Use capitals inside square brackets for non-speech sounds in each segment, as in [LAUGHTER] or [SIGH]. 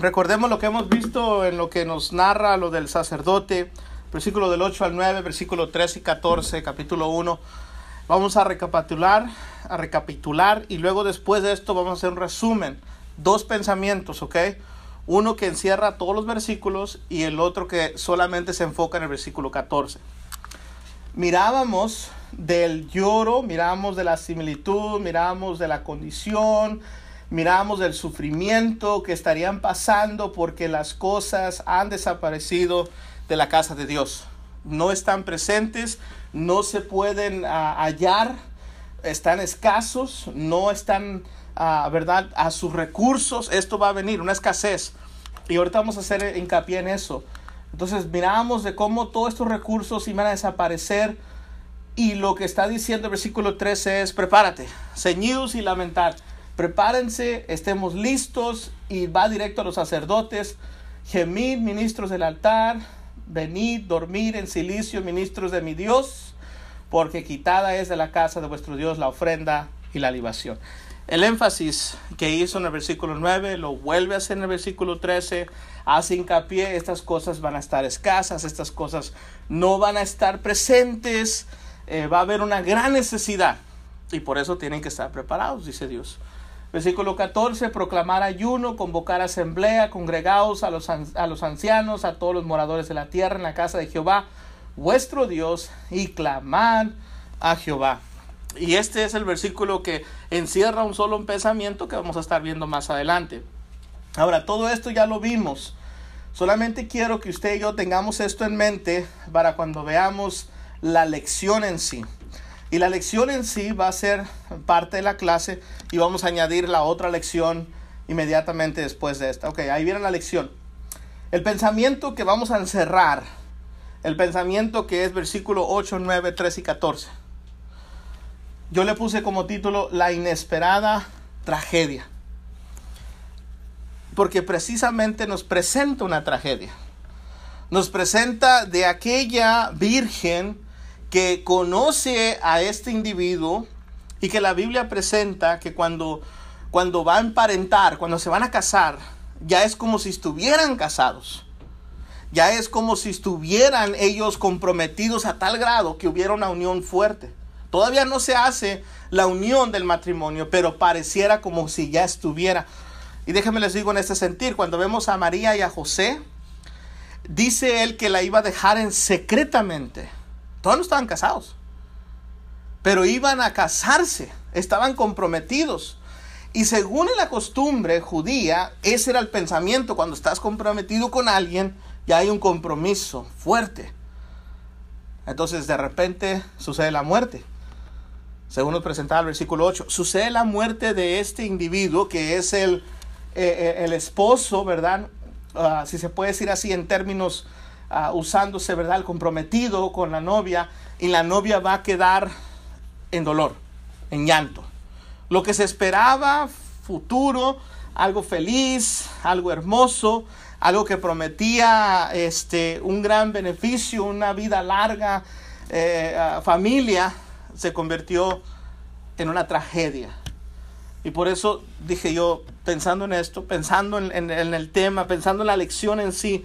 recordemos lo que hemos visto en lo que nos narra lo del sacerdote, versículo del 8 al 9, versículo 13 y 14, capítulo 1. Vamos a recapitular, a recapitular y luego después de esto vamos a hacer un resumen. Dos pensamientos, ¿ok? Uno que encierra todos los versículos y el otro que solamente se enfoca en el versículo 14. Mirábamos del lloro, mirábamos de la similitud, mirábamos de la condición, mirábamos del sufrimiento que estarían pasando porque las cosas han desaparecido de la casa de Dios. No están presentes, no se pueden ah, hallar, están escasos, no están ¿verdad? A sus recursos, esto va a venir, una escasez. Y ahorita vamos a hacer hincapié en eso. Entonces miramos de cómo todos estos recursos iban a desaparecer. Y lo que está diciendo el versículo 13 es, prepárate, ceñidos y lamentar. Prepárense, estemos listos y va directo a los sacerdotes. Gemid, ministros del altar, venid, dormir en silicio, ministros de mi Dios, porque quitada es de la casa de vuestro Dios la ofrenda y la libación. El énfasis que hizo en el versículo 9 lo vuelve a hacer en el versículo 13. Hace hincapié, estas cosas van a estar escasas, estas cosas no van a estar presentes, eh, va a haber una gran necesidad y por eso tienen que estar preparados, dice Dios. Versículo 14, proclamar ayuno, convocar asamblea, congregados a los, a los ancianos, a todos los moradores de la tierra en la casa de Jehová, vuestro Dios, y clamar a Jehová. Y este es el versículo que encierra un solo pensamiento que vamos a estar viendo más adelante. Ahora, todo esto ya lo vimos. Solamente quiero que usted y yo tengamos esto en mente para cuando veamos la lección en sí. Y la lección en sí va a ser parte de la clase y vamos a añadir la otra lección inmediatamente después de esta. Ok, ahí viene la lección. El pensamiento que vamos a encerrar, el pensamiento que es versículo 8, 9, 13 y 14 yo le puse como título La inesperada tragedia. Porque precisamente nos presenta una tragedia. Nos presenta de aquella virgen que conoce a este individuo y que la Biblia presenta que cuando, cuando va a emparentar, cuando se van a casar, ya es como si estuvieran casados. Ya es como si estuvieran ellos comprometidos a tal grado que hubiera una unión fuerte. Todavía no se hace la unión del matrimonio, pero pareciera como si ya estuviera. Y déjenme les digo en este sentir, cuando vemos a María y a José, dice él que la iba a dejar en secretamente. Todos no estaban casados, pero iban a casarse, estaban comprometidos. Y según la costumbre judía, ese era el pensamiento, cuando estás comprometido con alguien, ya hay un compromiso fuerte. Entonces de repente sucede la muerte según nos presentaba el versículo 8, sucede la muerte de este individuo que es el, eh, eh, el esposo, ¿verdad? Ah, si se puede decir así en términos uh, usándose, ¿verdad? El comprometido con la novia y la novia va a quedar en dolor, en llanto. Lo que se esperaba, futuro, algo feliz, algo hermoso, algo que prometía este, un gran beneficio, una vida larga, eh, ah, familia, se convirtió en una tragedia. Y por eso dije yo, pensando en esto, pensando en, el tema, pensando en la lección en sí,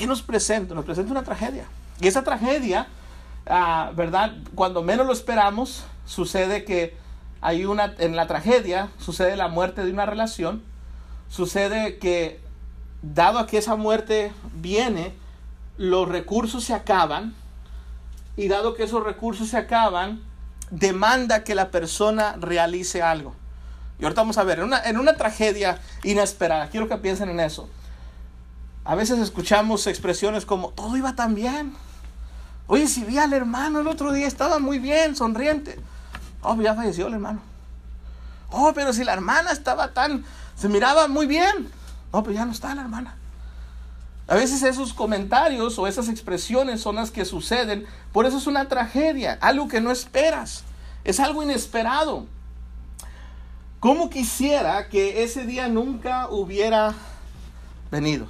¿qué nos presenta? Nos presenta una tragedia. Y esa tragedia, ah, ¿verdad? Cuando menos lo esperamos, sucede que hay una, en la tragedia, sucede la muerte de una relación, sucede que, dado a que esa muerte viene, los recursos se acaban, y dado que esos recursos se acaban, demanda que la persona realice algo. Y ahorita vamos a ver, en una, en una tragedia inesperada, quiero que piensen en eso. A veces escuchamos expresiones como, todo iba tan bien. Oye, si vi al hermano el otro día, estaba muy bien, sonriente. Oh, ya falleció el hermano. Oh, pero si la hermana estaba tan, se miraba muy bien. Oh, pero ya no está la hermana. A veces esos comentarios o esas expresiones son las que suceden. Por eso es una tragedia, algo que no esperas. Es algo inesperado. ¿Cómo quisiera que ese día nunca hubiera venido?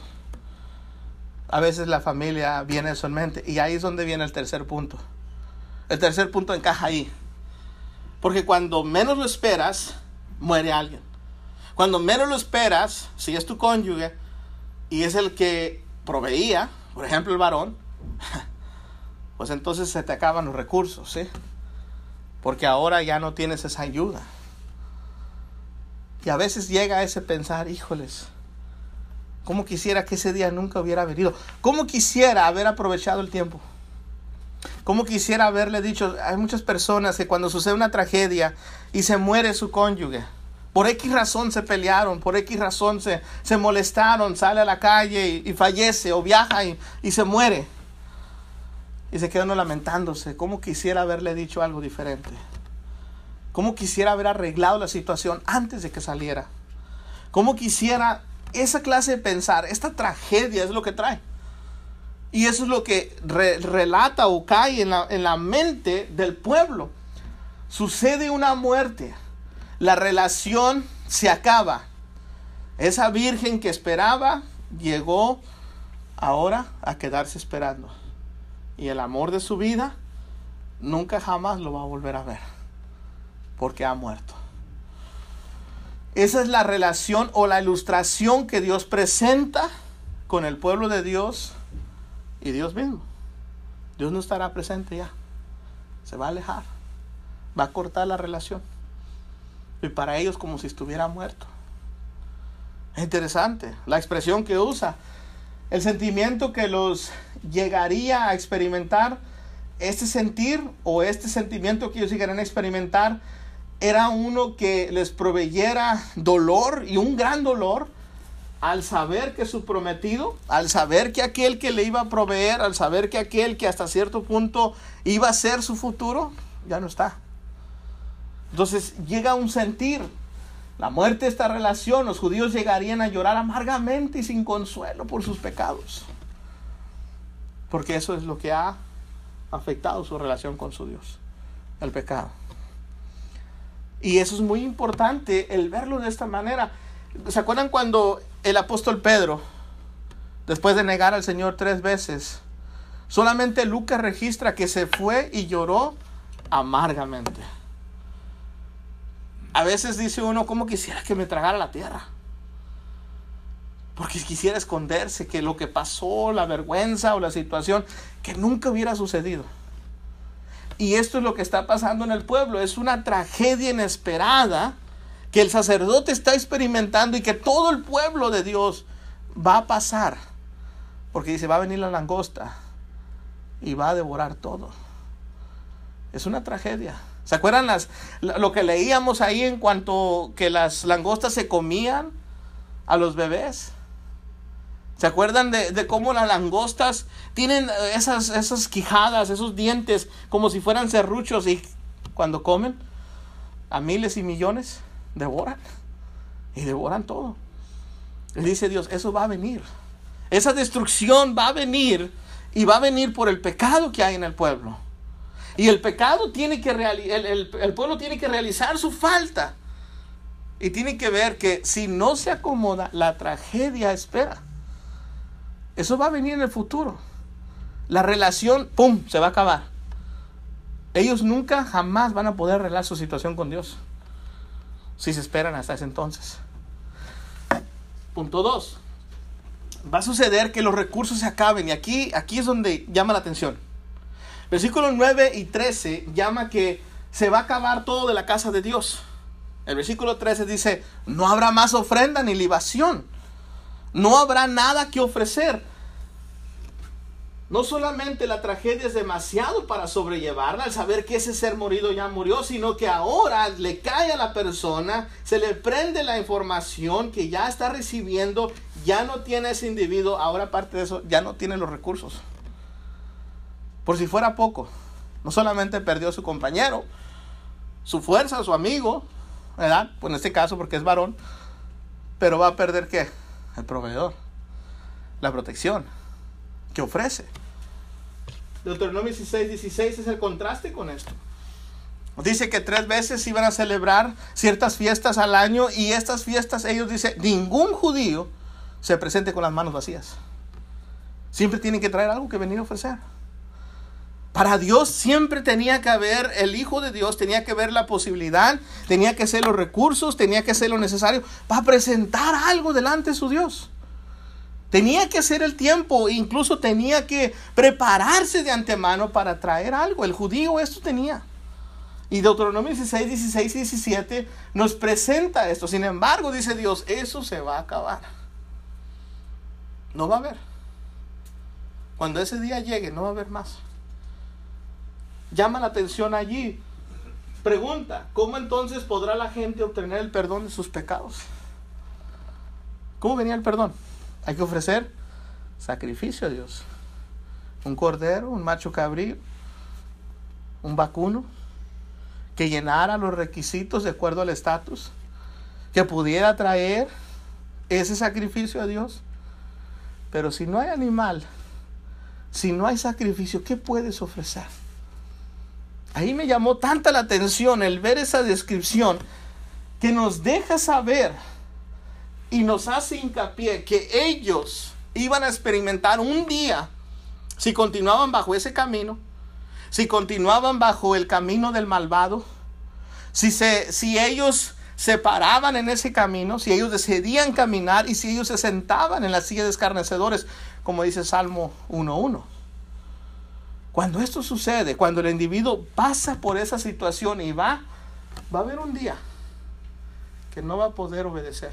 A veces la familia viene en mente y ahí es donde viene el tercer punto. El tercer punto encaja ahí. Porque cuando menos lo esperas, muere alguien. Cuando menos lo esperas, si es tu cónyuge, y es el que proveía, por ejemplo el varón, [LAUGHS] pues entonces se te acaban los recursos, ¿sí? Porque ahora ya no tienes esa ayuda. Y a veces llega ese pensar, híjoles, ¿cómo quisiera que ese día nunca hubiera venido? ¿Cómo quisiera haber aprovechado el tiempo? ¿Cómo quisiera haberle dicho? Hay muchas personas que cuando sucede una tragedia y se muere su cónyuge, por X razón se pelearon, por X razón se, se molestaron, sale a la calle y, fallece o viaja y, y, se muere. Y se queda uno lamentándose. ¿Cómo quisiera haberle dicho algo diferente? ¿Cómo quisiera haber arreglado la situación antes de que saliera? ¿Cómo quisiera esa clase de pensar? Esta tragedia es lo que trae. Y eso es lo que relata o cae en la, en la mente del pueblo. Sucede una muerte. La relación se acaba. Esa virgen que esperaba llegó ahora a quedarse esperando. Y el amor de su vida nunca jamás lo va a volver a ver. Porque ha muerto. Esa es la relación o la ilustración que Dios presenta con el pueblo de Dios y Dios mismo. Dios no estará presente ya. Se va a alejar. Va a cortar la relación. Y para ellos como si estuviera muerto. Es interesante la expresión que usa. El sentimiento que los llegaría a experimentar, este sentir o este sentimiento que ellos llegarían a experimentar, era uno que les proveyera dolor y un gran dolor al saber que su prometido, al saber que aquel que le iba a proveer, al saber que aquel que hasta cierto punto iba a ser su futuro, ya no está. Entonces llega un sentir, la muerte de esta relación, los judíos llegarían a llorar amargamente y sin consuelo por sus pecados. Porque eso es lo que ha afectado su relación con su Dios, el pecado. Y eso es muy importante el verlo de esta manera. ¿Se acuerdan cuando el apóstol Pedro, después de negar al Señor tres veces, solamente Lucas registra que se fue y lloró amargamente? A veces dice uno, ¿cómo quisiera que me tragara la tierra? Porque quisiera esconderse, que lo que pasó, la vergüenza o la situación, que nunca hubiera sucedido. Y esto es lo que está pasando en el pueblo. Es una tragedia inesperada que el sacerdote está experimentando y que todo el pueblo de Dios va a pasar. Porque dice, va a venir la langosta y va a devorar todo. Es una tragedia. ¿Se acuerdan las, lo que leíamos ahí en cuanto que las langostas se comían a los bebés? ¿Se acuerdan de, cómo las langostas tienen esas, esas quijadas, esos dientes, como si fueran serruchos y cuando comen a miles y millones? devoran. Y devoran todo. Y dice Dios, eso va a venir. Esa destrucción va a venir y va a venir por el pecado que hay en el pueblo. Y el pecado tiene que el, el, pueblo tiene que realizar su falta. Y tiene que ver que si no se acomoda, la tragedia espera. Eso va a venir en el futuro. La relación, ¡pum!, se va a acabar. Ellos nunca, jamás van a poder arreglar su situación con Dios si se esperan hasta ese entonces. Punto 2. Va a suceder que los recursos se acaben y aquí, aquí es donde llama la atención. Versículos 9 y 13 llama que se va a acabar todo de la casa de Dios. El versículo 13 dice, no habrá más ofrenda ni libación. No habrá nada que ofrecer. No solamente la tragedia es demasiado para sobrellevarla al saber que ese ser morido ya murió, sino que ahora le cae a la persona, se le prende la información que ya está recibiendo, ya no tiene ese individuo, ahora aparte de eso, ya no tiene los recursos. Por si fuera poco, no solamente perdió su compañero, su fuerza, su amigo, ¿verdad? Pues en este caso porque es varón, pero va a perder qué? El proveedor, la protección que ofrece. Deuteronomio 16, 16 es el contraste con esto. Dice que tres veces iban a celebrar ciertas fiestas al año y estas fiestas ellos dicen, ningún judío se presente con las manos vacías. Siempre tienen que traer algo que venir a ofrecer. Para Dios siempre tenía que haber, el Hijo de Dios tenía que ver la posibilidad, tenía que ser los recursos, tenía que ser lo necesario para presentar algo delante de su Dios. Tenía que hacer el tiempo, incluso tenía que prepararse de antemano para traer algo. El judío esto tenía. Y Deuteronomio 16, 16 y 17 nos presenta esto. Sin embargo, dice Dios, eso se va a acabar. No va a haber. Cuando ese día llegue, no va a haber más. Llama la atención allí. Pregunta, ¿cómo entonces podrá la gente obtener el perdón de sus pecados? ¿Cómo venía el perdón? Hay que ofrecer sacrificio a Dios. Un cordero, un macho cabrío, un vacuno, que llenara los requisitos de acuerdo al estatus, que pudiera traer ese sacrificio a Dios. Pero si no hay animal, si no hay sacrificio, ¿qué puedes ofrecer? Ahí me llamó tanta la atención el ver esa descripción que nos deja saber y nos hace hincapié que ellos iban a experimentar un día, si continuaban bajo ese camino, si continuaban bajo el camino del malvado, si, se, si ellos se paraban en ese camino, si ellos decidían caminar y si ellos se sentaban en la silla de escarnecedores, como dice Salmo 1.1. Cuando esto sucede, cuando el individuo pasa por esa situación y va, va a haber un día que no va a poder obedecer.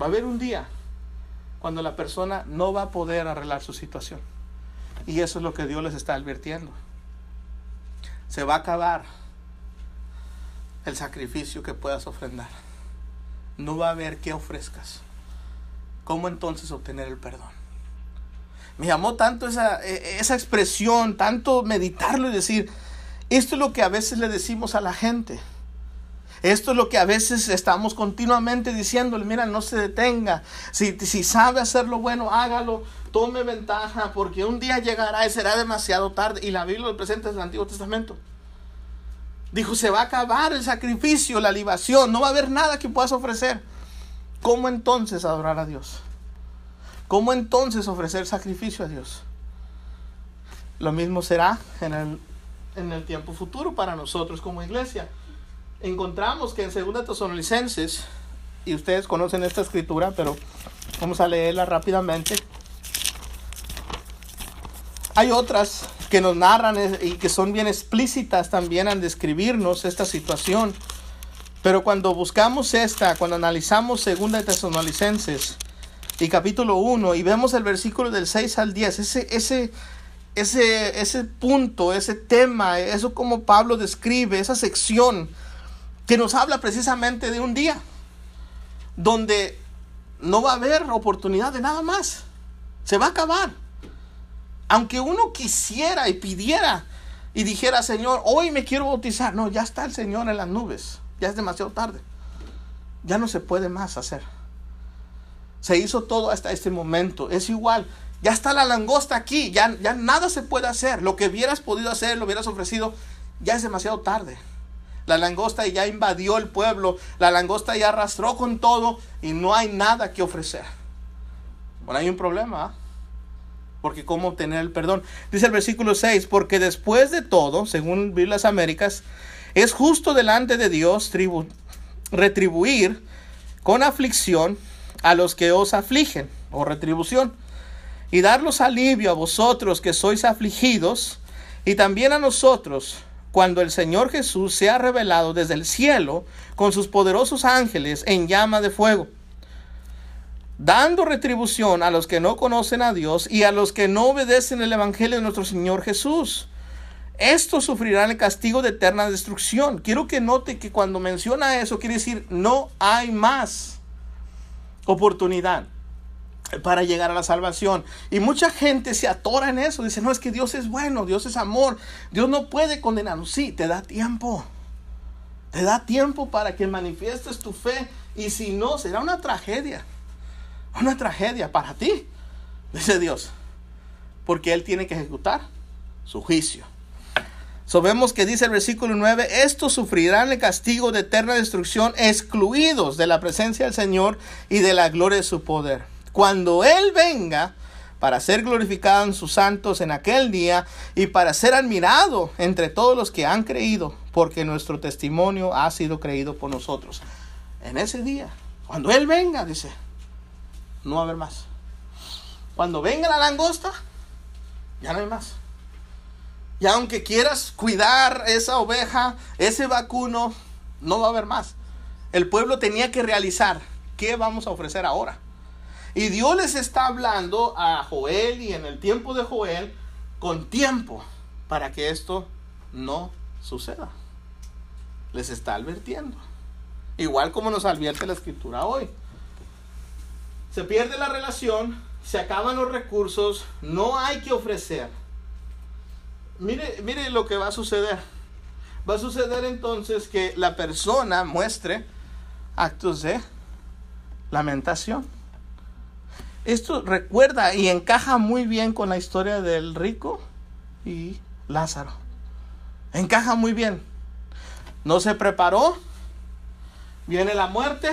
Va a haber un día cuando la persona no va a poder arreglar su situación. Y eso es lo que Dios les está advirtiendo. Se va a acabar el sacrificio que puedas ofrendar. No va a haber qué ofrezcas. ¿Cómo entonces obtener el perdón? Me llamó tanto esa, e, esa expresión, tanto meditarlo y decir, esto es lo que a veces le decimos a la gente. Esto es lo que a veces estamos continuamente diciéndole, mira, no se detenga. Si, si sabe hacer lo bueno, hágalo, tome ventaja, porque un día llegará y será demasiado tarde. Y la Biblia lo presenta en el Antiguo Testamento. Dijo, se va a acabar el sacrificio, la libación, no va a haber nada que puedas ofrecer. ¿Cómo entonces adorar a Dios? ¿Cómo entonces ofrecer sacrificio a Dios? Lo mismo será en el, en el tiempo futuro para nosotros como iglesia encontramos que en 2 Tesalonicenses, y ustedes conocen esta escritura, pero vamos a leerla rápidamente. Hay otras que nos narran y que son bien explícitas también al describirnos esta situación. Pero cuando buscamos esta, cuando analizamos 2 Tesalonicenses y capítulo 1 y vemos el versículo del 6 al 10, ese, ese, ese, ese punto, ese tema, eso como Pablo describe, esa sección que nos habla precisamente de un día donde no va a haber oportunidad de nada más. Se va a acabar. Aunque uno quisiera y pidiera y dijera, Señor, hoy me quiero bautizar. No, ya está el Señor en las nubes. Ya es demasiado tarde. Ya no se puede más hacer. Se hizo todo hasta este momento. Es igual. Ya está la langosta aquí. Ya, ya nada se puede hacer. Lo que hubieras podido hacer, lo hubieras ofrecido, ya es demasiado tarde. La langosta ya invadió el pueblo, la langosta ya arrastró con todo y no hay nada que ofrecer. Bueno, hay un problema. ¿ah? Porque cómo obtener el perdón. Dice el versículo 6, porque después de todo, según Biblia Américas, es justo delante de Dios retribuir con aflicción a los que os afligen, o retribución, y darlos alivio a vosotros que sois afligidos, y también a nosotros, cuando el Señor Jesús se ha revelado desde el cielo con sus poderosos ángeles en llama de fuego, dando retribución a los que no conocen a Dios y a los que no obedecen el Evangelio de nuestro Señor Jesús. Estos sufrirán el castigo de eterna destrucción. Quiero que note que cuando menciona eso quiere decir no hay más oportunidad para llegar a la salvación. Y mucha gente se atora en eso. Dice, no, es que Dios es bueno, Dios es amor, Dios no puede condenarnos. Sí, te da tiempo. Te da tiempo para que manifiestes tu fe. Y si no, será una tragedia. Una tragedia para ti, dice Dios. Porque Él tiene que ejecutar su juicio. Sabemos que dice el versículo 9, estos sufrirán el castigo de eterna destrucción, excluidos de la presencia del Señor y de la gloria de su poder cuando Él venga para ser glorificado en sus santos en aquel día y para ser admirado entre todos los que han creído, porque nuestro testimonio ha sido creído por nosotros. En ese día, cuando Él venga, dice, no va a haber más. Cuando venga la langosta, ya no hay más. Y aunque quieras cuidar esa oveja, ese vacuno, no va a haber más. El pueblo tenía que realizar qué vamos a ofrecer ahora. Y Dios les está hablando a Joel y en el tiempo de Joel con tiempo para que esto no suceda. Les está advirtiendo. Igual como nos advierte la escritura hoy. Se pierde la relación, se acaban los recursos, no hay que ofrecer. Mire, mire lo que va a suceder. Va a suceder entonces que la persona muestre actos de lamentación. Esto recuerda y encaja muy bien con la historia del rico y Lázaro. Encaja muy bien. No se preparó. Viene la muerte.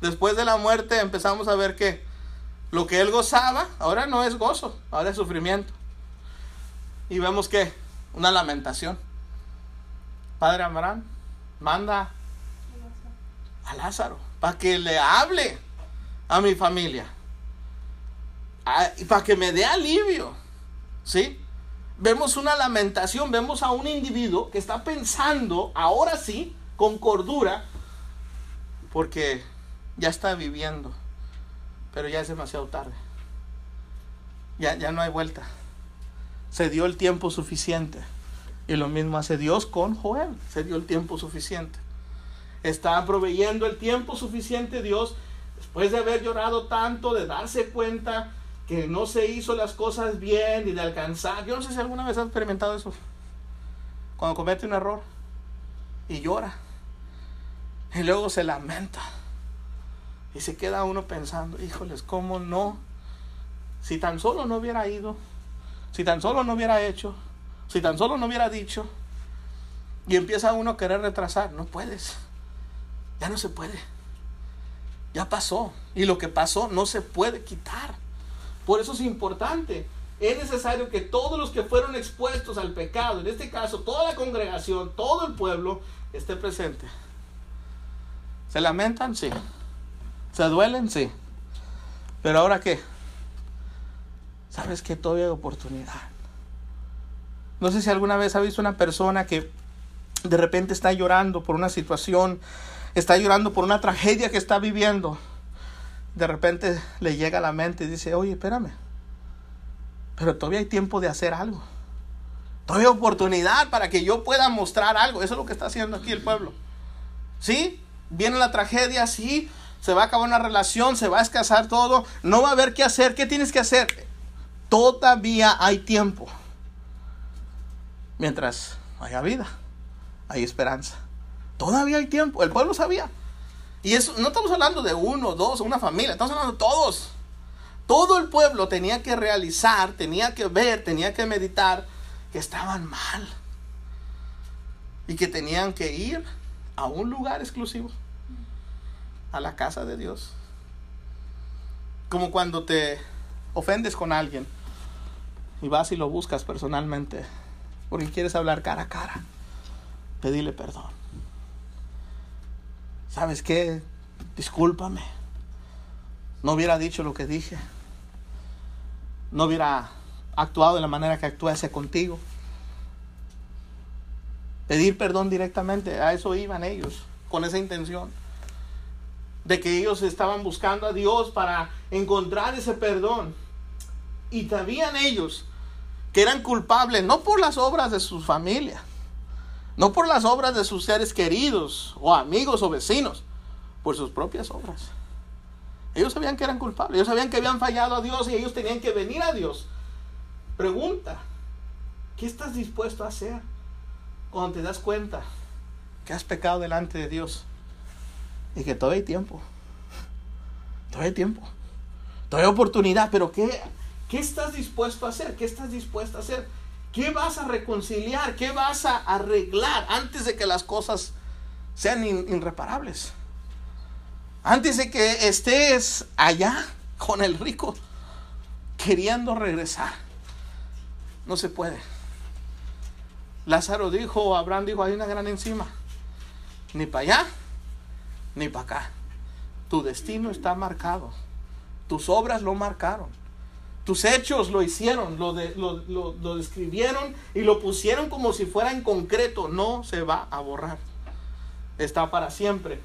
Después de la muerte empezamos a ver que lo que él gozaba ahora no es gozo, ahora es sufrimiento. Y vemos que una lamentación. Padre Abraham manda a Lázaro para que le hable a mi familia. Para que me dé alivio. ¿Sí? Vemos una lamentación, vemos a un individuo que está pensando, ahora sí, con cordura, porque ya está viviendo, pero ya es demasiado tarde. Ya, ya no hay vuelta. Se dio el tiempo suficiente. Y lo mismo hace Dios con Joel. Se dio el tiempo suficiente. Está proveyendo el tiempo suficiente Dios después de haber llorado tanto, de darse cuenta que no se hizo las cosas bien y de alcanzar. Yo no sé si alguna vez has experimentado eso. Cuando comete un error y llora. Y luego se lamenta. Y se queda uno pensando, híjoles, ¿cómo no? Si tan solo no hubiera ido, si tan solo no hubiera hecho, si tan solo no hubiera dicho, y empieza uno a querer retrasar, no puedes. Ya no se puede. Ya pasó. Y lo que pasó no se puede quitar. Por eso es importante. Es necesario que todos los que fueron expuestos al pecado, en este caso toda la congregación, todo el pueblo, esté presente. ¿Se lamentan? Sí. ¿Se duelen? Sí. Pero ahora qué? ¿Sabes que todavía hay oportunidad? No sé si alguna vez ha visto una persona que de repente está llorando por una situación, está llorando por una tragedia que está viviendo. De repente le llega a la mente y dice, oye, espérame, pero todavía hay tiempo de hacer algo. Todavía hay oportunidad para que yo pueda mostrar algo. Eso es lo que está haciendo aquí el pueblo. ¿Sí? Viene la tragedia, sí, se va a acabar una relación, se va a escasar todo, no va a haber qué hacer. ¿Qué tienes que hacer? Todavía hay tiempo mientras haya vida, hay esperanza. Todavía hay tiempo, el pueblo sabía. Y eso, no estamos hablando de uno, dos, una familia, estamos hablando de todos. Todo el pueblo tenía que realizar, tenía que ver, tenía que meditar que estaban mal. Y que tenían que ir a un lugar exclusivo, a la casa de Dios. Como cuando te ofendes con alguien y vas y lo buscas personalmente porque quieres hablar cara a cara. Pedirle perdón. ¿Sabes qué? Discúlpame. No hubiera dicho lo que dije. No hubiera actuado de la manera que actuase contigo. Pedir perdón directamente, a eso iban ellos, con esa intención. De que ellos estaban buscando a Dios para encontrar ese perdón. Y sabían ellos que eran culpables no por las obras de su familia, no por las obras de sus seres queridos o amigos o vecinos, por sus propias obras. Ellos sabían que eran culpables, ellos sabían que habían fallado a Dios y ellos tenían que venir a Dios. Pregunta, ¿qué estás dispuesto a hacer cuando te das cuenta que has pecado delante de Dios y que todavía hay tiempo? Todavía hay tiempo. Todavía hay oportunidad, pero ¿qué, ¿Qué estás dispuesto a hacer? ¿Qué estás dispuesto a hacer? ¿Qué vas a reconciliar? ¿Qué vas a arreglar antes de que las cosas sean irreparables? Antes de que estés allá con el rico queriendo regresar. No se puede. Lázaro dijo, Abraham dijo, hay una gran encima. Ni para allá, ni para acá. Tu destino está marcado. Tus obras lo marcaron. Tus hechos lo hicieron, lo, lo, describieron y lo pusieron como si fuera en concreto. No se va a borrar. Está para siempre.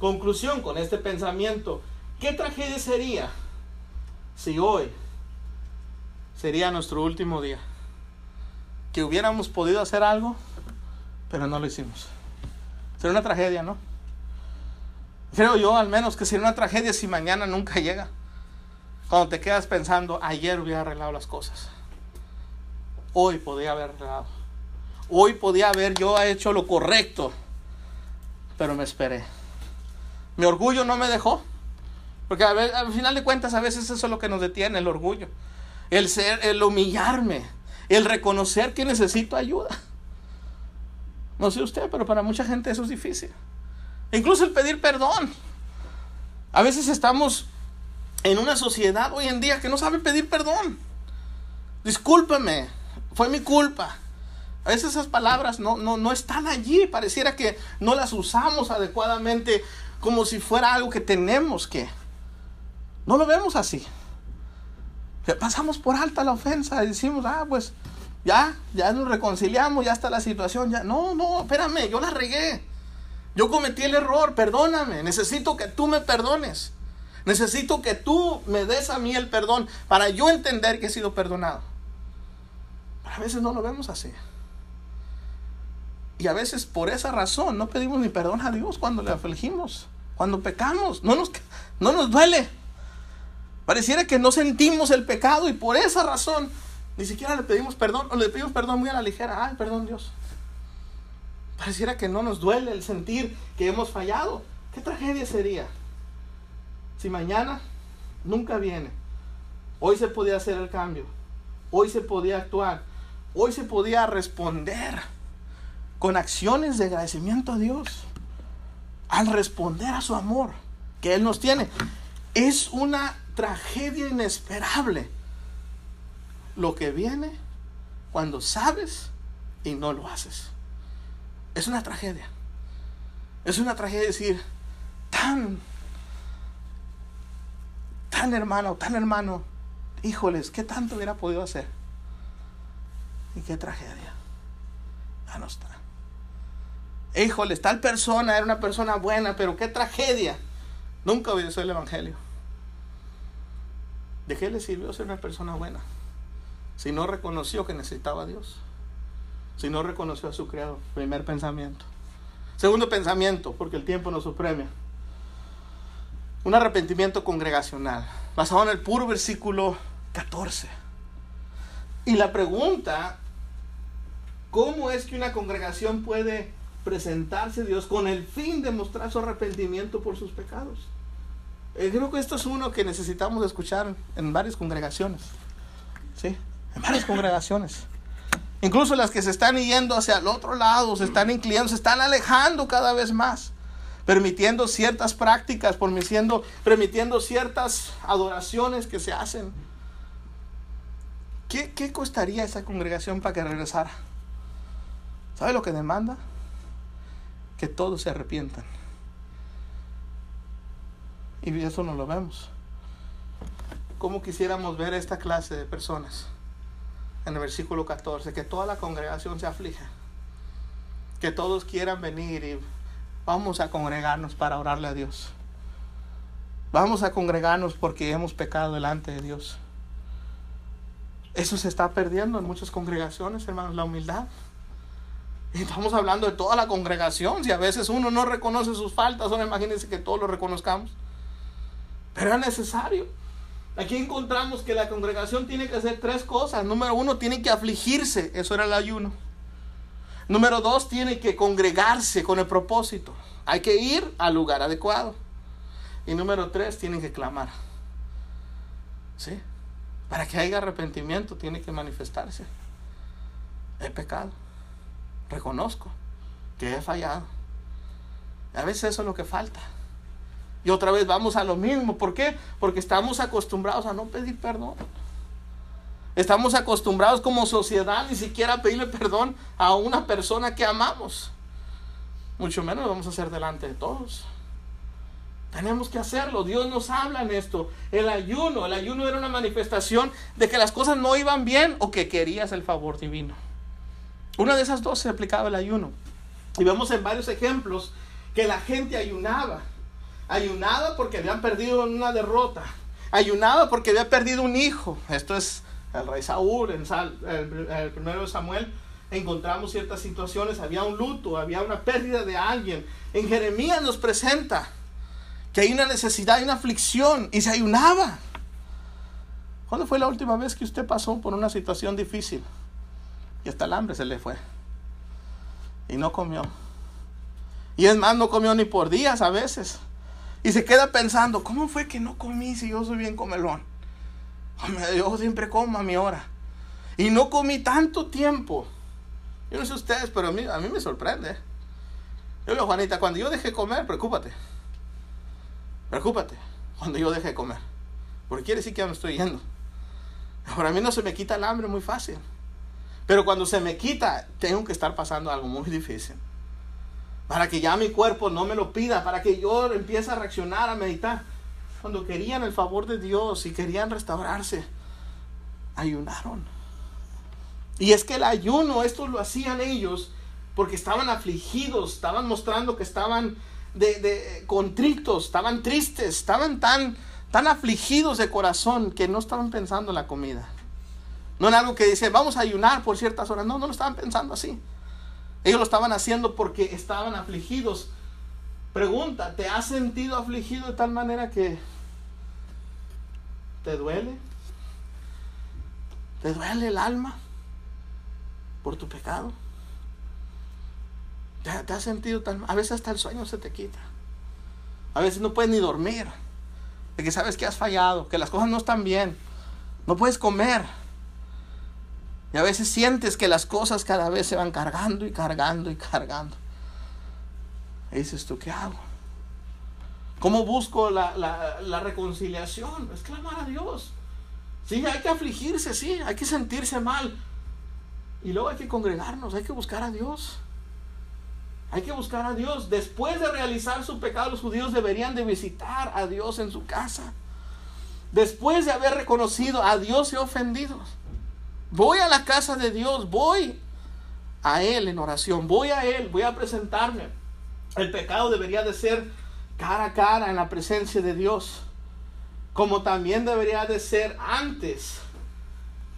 Conclusión con este pensamiento. ¿Qué tragedia sería si hoy sería nuestro último día? Que hubiéramos podido hacer algo, pero no lo hicimos. Sería una tragedia, ¿no? Creo yo al menos que sería una tragedia si mañana nunca llega. Cuando te quedas pensando, ayer hubiera arreglado las cosas. Hoy podía haber arreglado. Hoy podía haber yo hecho lo correcto. Pero me esperé. Mi orgullo no me dejó. Porque al final de cuentas a veces eso es lo que nos detiene, el orgullo. El ser, el humillarme. El reconocer que necesito ayuda. No sé usted, pero para mucha gente eso es difícil. Incluso el pedir perdón. A veces estamos en una sociedad hoy en día que no sabe pedir perdón. Discúlpeme, fue mi culpa. A veces esas palabras no, no, no están allí, pareciera que no las usamos adecuadamente como si fuera algo que tenemos que. No lo vemos así. Pasamos por alta la ofensa y decimos, ah, pues ya, ya nos reconciliamos, ya está la situación, ya. No, no, espérame, yo la regué. Yo cometí el error, perdóname, necesito que tú me perdones. Necesito que tú me des a mí el perdón para yo entender que he sido perdonado. Pero a veces no lo vemos así. Y a veces por esa razón no pedimos ni perdón a Dios cuando le afligimos, cuando pecamos. No nos, no nos duele. Pareciera que no sentimos el pecado y por esa razón ni siquiera le pedimos perdón o le pedimos perdón muy a la ligera. Ay, perdón Dios. Pareciera que no nos duele el sentir que hemos fallado. ¿Qué tragedia sería? Si mañana nunca viene, hoy se podía hacer el cambio, hoy se podía actuar, hoy se podía responder con acciones de agradecimiento a Dios al responder a su amor que Él nos tiene. Es una tragedia inesperable lo que viene cuando sabes y no lo haces. Es una tragedia. Es una tragedia decir, tan tan hermano, tan hermano, híjoles, ¿qué tanto hubiera podido hacer? Y qué tragedia. Ya no está. Híjoles, tal persona era una persona buena, pero qué tragedia. Nunca obedeció el Evangelio. ¿De qué le sirvió ser una persona buena? Si no reconoció que necesitaba a Dios. Si no reconoció a su Creador. Primer pensamiento. Segundo pensamiento, porque el tiempo nos supremia un arrepentimiento congregacional, basado en el puro versículo 14. Y la pregunta, ¿cómo es que una congregación puede presentarse a Dios con el fin de mostrar su arrepentimiento por sus pecados? Eh, creo que esto es uno que necesitamos escuchar en varias congregaciones. ¿Sí? En varias congregaciones. Incluso las que se están yendo hacia el otro lado, se están inclinando, se están alejando cada vez más permitiendo ciertas prácticas, permitiendo, permitiendo ciertas adoraciones que se hacen. ¿Qué, ¿Qué costaría esa congregación para que regresara? ¿Sabe lo que demanda? Que todos se arrepientan. Y eso no lo vemos. ¿Cómo quisiéramos ver esta clase de personas? En el versículo 14, que toda la congregación se aflige. Que todos quieran venir y Vamos a congregarnos para orarle a Dios. Vamos a congregarnos porque hemos pecado delante de Dios. Eso se está perdiendo en muchas congregaciones, hermanos, la humildad. Estamos hablando de toda la congregación. Si a veces uno no reconoce sus faltas, ahora imagínense que todos lo reconozcamos. Pero es necesario. Aquí encontramos que la congregación tiene que hacer tres cosas. Número uno, tiene que afligirse. Eso era el ayuno. Número dos, tiene que congregarse con el propósito. Hay que ir al lugar adecuado. Y número tres, tienen que clamar. ¿Sí? Para que haya arrepentimiento, tiene que manifestarse. He pecado. Reconozco que he fallado. A veces eso es lo que falta. Y otra vez vamos a lo mismo. ¿Por qué? Porque estamos acostumbrados a no pedir perdón. Estamos acostumbrados como sociedad ni siquiera a pedirle perdón a una persona que amamos. Mucho menos lo vamos a hacer delante de todos. Tenemos que hacerlo. Dios nos habla en esto. El ayuno, el ayuno era una manifestación de que las cosas no iban bien o que querías el favor divino. Una de esas dos se aplicaba el ayuno. Y vemos en varios ejemplos que la gente ayunaba. Ayunaba porque habían perdido una derrota. Ayunaba porque había perdido un hijo. Esto es el rey Saúl, en el, primero de Samuel. Encontramos ciertas situaciones. Había un luto, había una pérdida de alguien. En Jeremías nos presenta que hay una necesidad, hay una aflicción y se ayunaba. ¿Cuándo fue la última vez que usted pasó por una situación difícil? Y hasta el hambre se le fue. Y no comió. Y es más, no comió ni por días a veces. Y se queda pensando, ¿cómo fue que no comí si yo soy bien comelón? Yo siempre como a mi hora. Y no comí tanto tiempo. Yo no sé ustedes, pero a mí, a mí me sorprende. Yo digo, Juanita, cuando yo deje comer, preocúpate. Preocúpate cuando yo deje de comer. Porque quiere decir que ya me estoy yendo. Ahora a mí no se me quita el hambre muy fácil. Pero cuando se me quita, tengo que estar pasando algo muy difícil. Para que ya mi cuerpo no me lo pida, para que yo empiece a reaccionar, a meditar. Cuando querían el favor de Dios y querían restaurarse, ayunaron. Y es que el ayuno, esto lo hacían ellos porque estaban afligidos, estaban mostrando que estaban de, de, contritos, estaban tristes, estaban tan, tan afligidos de corazón que no estaban pensando en la comida. No en algo que dice, vamos a ayunar por ciertas horas. No, no lo estaban pensando así. Ellos lo estaban haciendo porque estaban afligidos. Pregunta, ¿te has sentido afligido de tal manera que te duele? ¿Te duele el alma por tu pecado? ¿Te, has sentido tan... A veces hasta el sueño se te quita. A veces no puedes ni dormir. De que sabes que has fallado, que las cosas no están bien. No puedes comer. Y a veces sientes que las cosas cada vez se van cargando y cargando y cargando. Y dices tú, ¿qué hago? ¿Cómo busco la, la reconciliación? Es clamar a Dios. Sí, hay que afligirse, sí, hay que sentirse mal. Y luego hay que congregarnos, hay que buscar a Dios. Hay que buscar a Dios. Después de realizar su pecado, los judíos deberían de visitar a Dios en su casa. Después de haber reconocido a Dios y ofendidos. Voy a la casa de Dios, voy a Él en oración, voy a Él, voy a presentarme. El pecado debería de ser cara a cara en la presencia de Dios. Como también debería de ser antes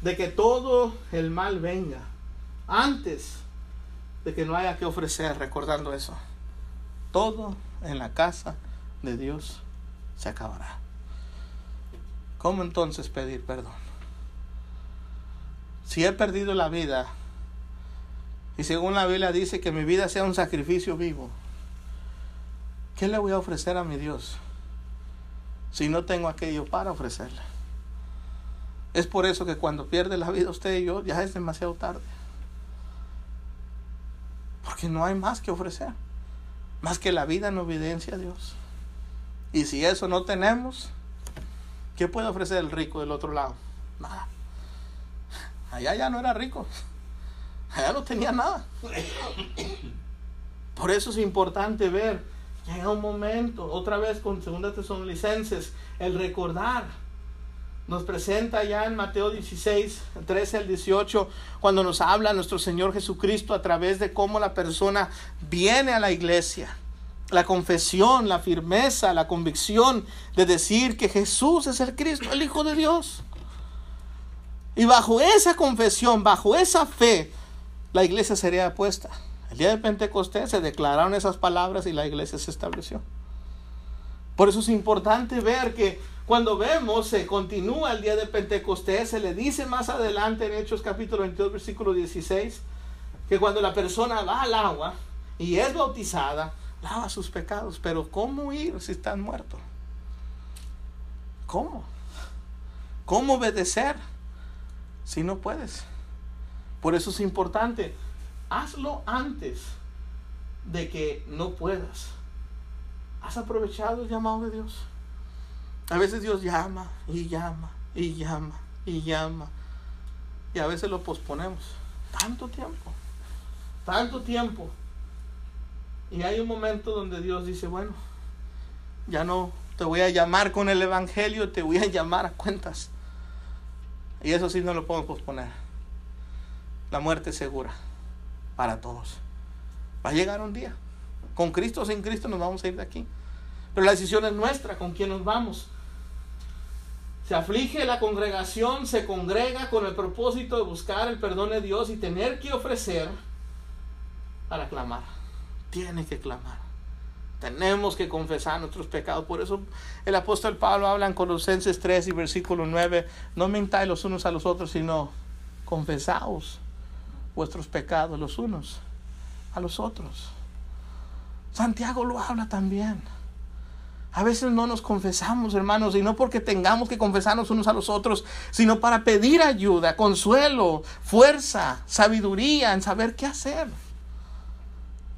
de que todo el mal venga. Antes de que no haya que ofrecer, recordando eso. Todo en la casa de Dios se acabará. ¿Cómo entonces pedir perdón? Si he perdido la vida, y según la Biblia dice que mi vida sea un sacrificio vivo, ¿qué le voy a ofrecer a mi Dios si no tengo aquello para ofrecerle? Es por eso que cuando pierde la vida usted y yo, ya es demasiado tarde. Porque no hay más que ofrecer. Más que la vida en obediencia a Dios. Y si eso no tenemos, ¿qué puede ofrecer el rico del otro lado? Nada. Allá ya no era rico. Allá no tenía nada. Por eso es importante ver, llega un momento, otra vez con segunda licencias el recordar nos presenta ya en Mateo 16, 13 al 18, cuando nos habla nuestro Señor Jesucristo a través de cómo la persona viene a la iglesia. La confesión, la firmeza, la convicción de decir que Jesús es el Cristo, el Hijo de Dios. Y bajo esa confesión, bajo esa fe, la iglesia sería puesta. El día de Pentecostés se declararon esas palabras y la iglesia se estableció. Por eso es importante ver que cuando vemos, se continúa el día de Pentecostés, se le dice más adelante en Hechos capítulo 22, versículo 16, que cuando la persona va al agua y es bautizada, lava sus pecados. Pero ¿cómo ir si están muertos? ¿Cómo? ¿Cómo obedecer si no puedes? Por eso es importante, hazlo antes de que no puedas. ¿Has aprovechado el llamado de Dios? A veces Dios llama y llama y llama y llama. Y a veces lo posponemos. Tanto tiempo. Tanto tiempo. Y hay un momento donde Dios dice, bueno, Ya no te voy a llamar con el Evangelio, te voy a llamar a cuentas. Y eso sí no lo puedo posponer. La muerte es segura para todos. Va a llegar un día. Con Cristo o sin Cristo nos vamos a ir de aquí. Pero la decisión es nuestra, con quién nos vamos. Se aflige la congregación, se congrega con el propósito de buscar el perdón de Dios y tener que ofrecer para clamar. Tiene que clamar. Tenemos que confesar nuestros pecados. Por eso el apóstol Pablo habla en Colosenses 3 y versículo 9. No mintáis los unos a los otros, sino confesaos vuestros pecados los unos a los otros. Santiago lo habla también. A veces no nos confesamos, hermanos, y no porque tengamos que confesarnos unos a los otros, sino para pedir ayuda, consuelo, fuerza, sabiduría en saber qué hacer.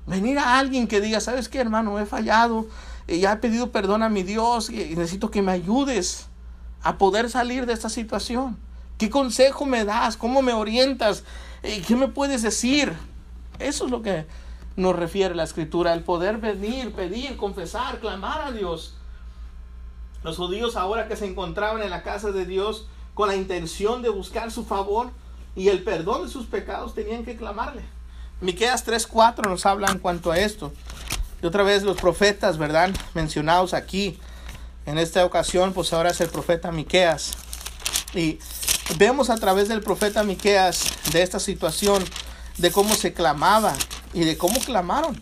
Venir a alguien que diga, ¿sabes qué, hermano? He fallado, y ya he pedido perdón a mi Dios y necesito que me ayudes a poder salir de esta situación. ¿Qué consejo me das? ¿Cómo me orientas? ¿Qué me puedes decir? Eso es lo que nos refiere la escritura, el poder venir, pedir, confesar, clamar a Dios. Los judíos ahora que se encontraban en la casa de Dios con la intención de buscar su favor y el perdón de sus pecados tenían que clamarle. Miqueas 3:4 nos habla en cuanto a esto. Y otra vez los profetas, ¿verdad? Mencionados aquí. En esta ocasión, pues ahora es el profeta Miqueas. Y vemos a través del profeta Miqueas de esta situación de cómo se clamaba y de cómo clamaron.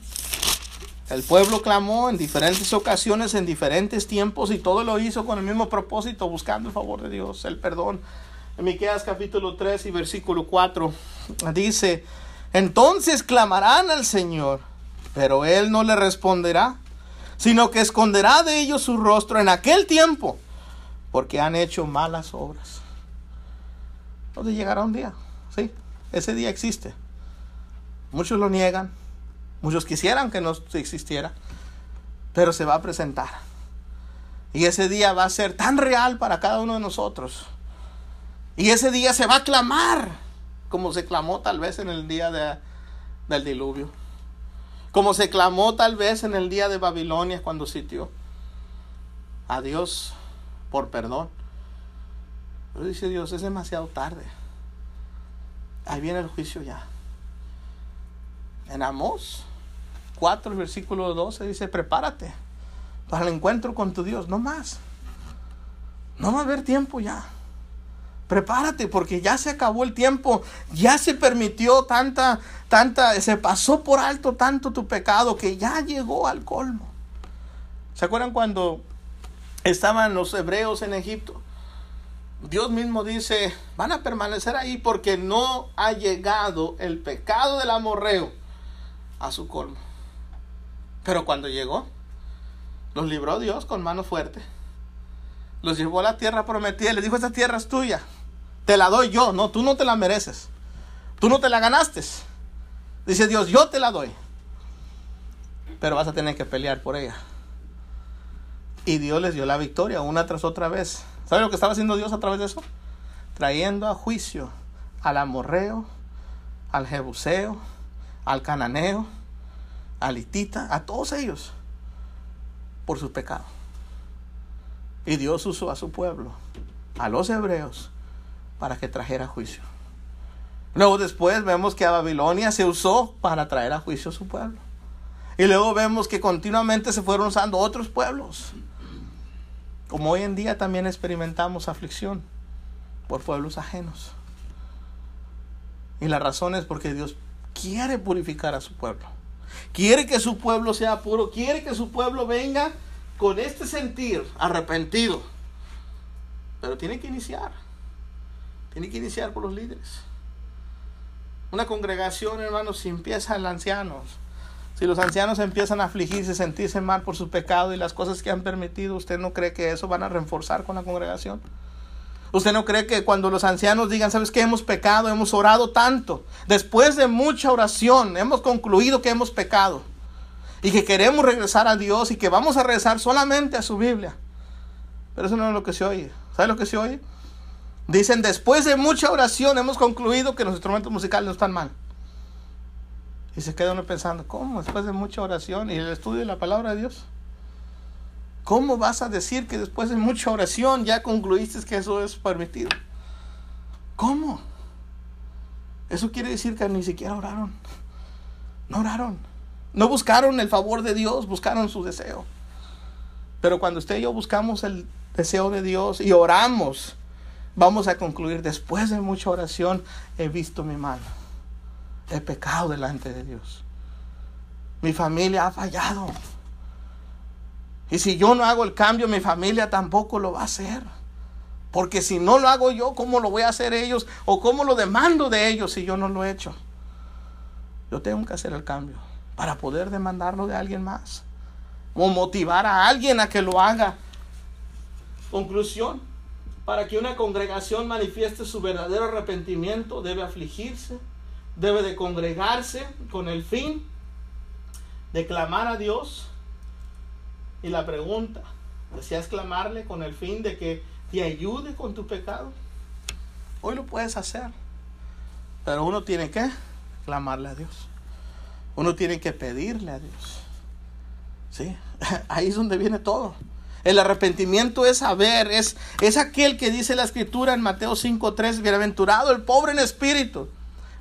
El pueblo clamó en diferentes ocasiones, en diferentes tiempos, y todo lo hizo con el mismo propósito, buscando el favor de Dios, el perdón. Miqueas capítulo 3 y versículo 4 dice, entonces clamarán al Señor, pero Él no le responderá, sino que esconderá de ellos su rostro en aquel tiempo, porque han hecho malas obras. ¿Dónde llegará un día? Sí, ese día existe. Muchos lo niegan, muchos quisieran que no existiera, pero se va a presentar. Y ese día va a ser tan real para cada uno de nosotros. Y ese día se va a clamar, como se clamó tal vez en el día de, del diluvio. Como se clamó tal vez en el día de Babilonia cuando sitió a Dios por perdón. Pero dice Dios, es demasiado tarde. Ahí viene el juicio ya en Amós 4, versículo 12 dice, prepárate para el encuentro con tu Dios, no más. No va a haber tiempo ya. Prepárate porque ya se acabó el tiempo, ya se permitió tanta, tanta, se pasó por alto tanto tu pecado que ya llegó al colmo. ¿Se acuerdan cuando estaban los hebreos en Egipto? Dios mismo dice, van a permanecer ahí porque no ha llegado el pecado del amorreo a su colmo. Pero cuando llegó, los libró Dios con mano fuerte. Los llevó a la tierra prometida les dijo, esta tierra es tuya. Te la doy yo. No, tú no te la mereces. Tú no te la ganaste. Dice Dios, yo te la doy. Pero vas a tener que pelear por ella. Y Dios les dio la victoria una tras otra vez. ¿Sabe lo que estaba haciendo Dios a través de eso? Trayendo a juicio al amorreo, al jebuseo, al cananeo, al hitita, a todos ellos, por su pecado. Y Dios usó a su pueblo, a los hebreos, para que trajera juicio. Luego después vemos que a Babilonia se usó para traer a juicio a su pueblo. Y luego vemos que continuamente se fueron usando otros pueblos. Como hoy en día también experimentamos aflicción por pueblos ajenos. Y la razón es porque Dios quiere purificar a su pueblo. Quiere que su pueblo sea puro. Quiere que su pueblo venga con este sentir arrepentido. Pero tiene que iniciar. Tiene que iniciar por los líderes. Una congregación, hermanos, si empiezan ancianos, si los ancianos empiezan a afligirse, sentirse mal por su pecado y las cosas que han permitido, ¿usted no cree que eso van a reforzar con la congregación? ¿Usted no cree que cuando los ancianos digan, sabes que hemos pecado, hemos orado tanto, después de mucha oración, hemos concluido que hemos pecado y que queremos regresar a Dios y que vamos a regresar solamente a su Biblia? Pero eso no es lo que se oye. ¿Sabe lo que se oye? Dicen, después de mucha oración hemos concluido que los instrumentos musicales no están mal. Y se queda uno pensando, ¿cómo? Después de mucha oración y el estudio de la palabra de Dios. ¿Cómo vas a decir que después de mucha oración ya concluiste que eso es permitido? ¿Cómo? Eso quiere decir que ni siquiera oraron. No oraron. No buscaron el favor de Dios, buscaron su deseo. Pero cuando usted y yo buscamos el deseo de Dios y oramos, vamos a concluir, después de mucha oración, he visto mi mano. He pecado delante de Dios. Mi familia ha fallado. Y si yo no hago el cambio, mi familia tampoco lo va a hacer. Porque si no lo hago yo, ¿cómo lo voy a hacer ellos? ¿O cómo lo demando de ellos si yo no lo he hecho? Yo tengo que hacer el cambio para poder demandarlo de alguien más. O motivar a alguien a que lo haga. Conclusión. Para que una congregación manifieste su verdadero arrepentimiento, debe afligirse, debe de congregarse con el fin de clamar a Dios y la pregunta, ¿deseas clamarle con el fin de que te ayude con tu pecado? Hoy lo puedes hacer. Pero uno tiene que clamarle a Dios. Uno tiene que pedirle a Dios. ¿Sí? [LAUGHS] Ahí es donde viene todo. El arrepentimiento es saber, es, es aquel que dice la escritura en Mateo 5.3, bienaventurado el pobre en espíritu,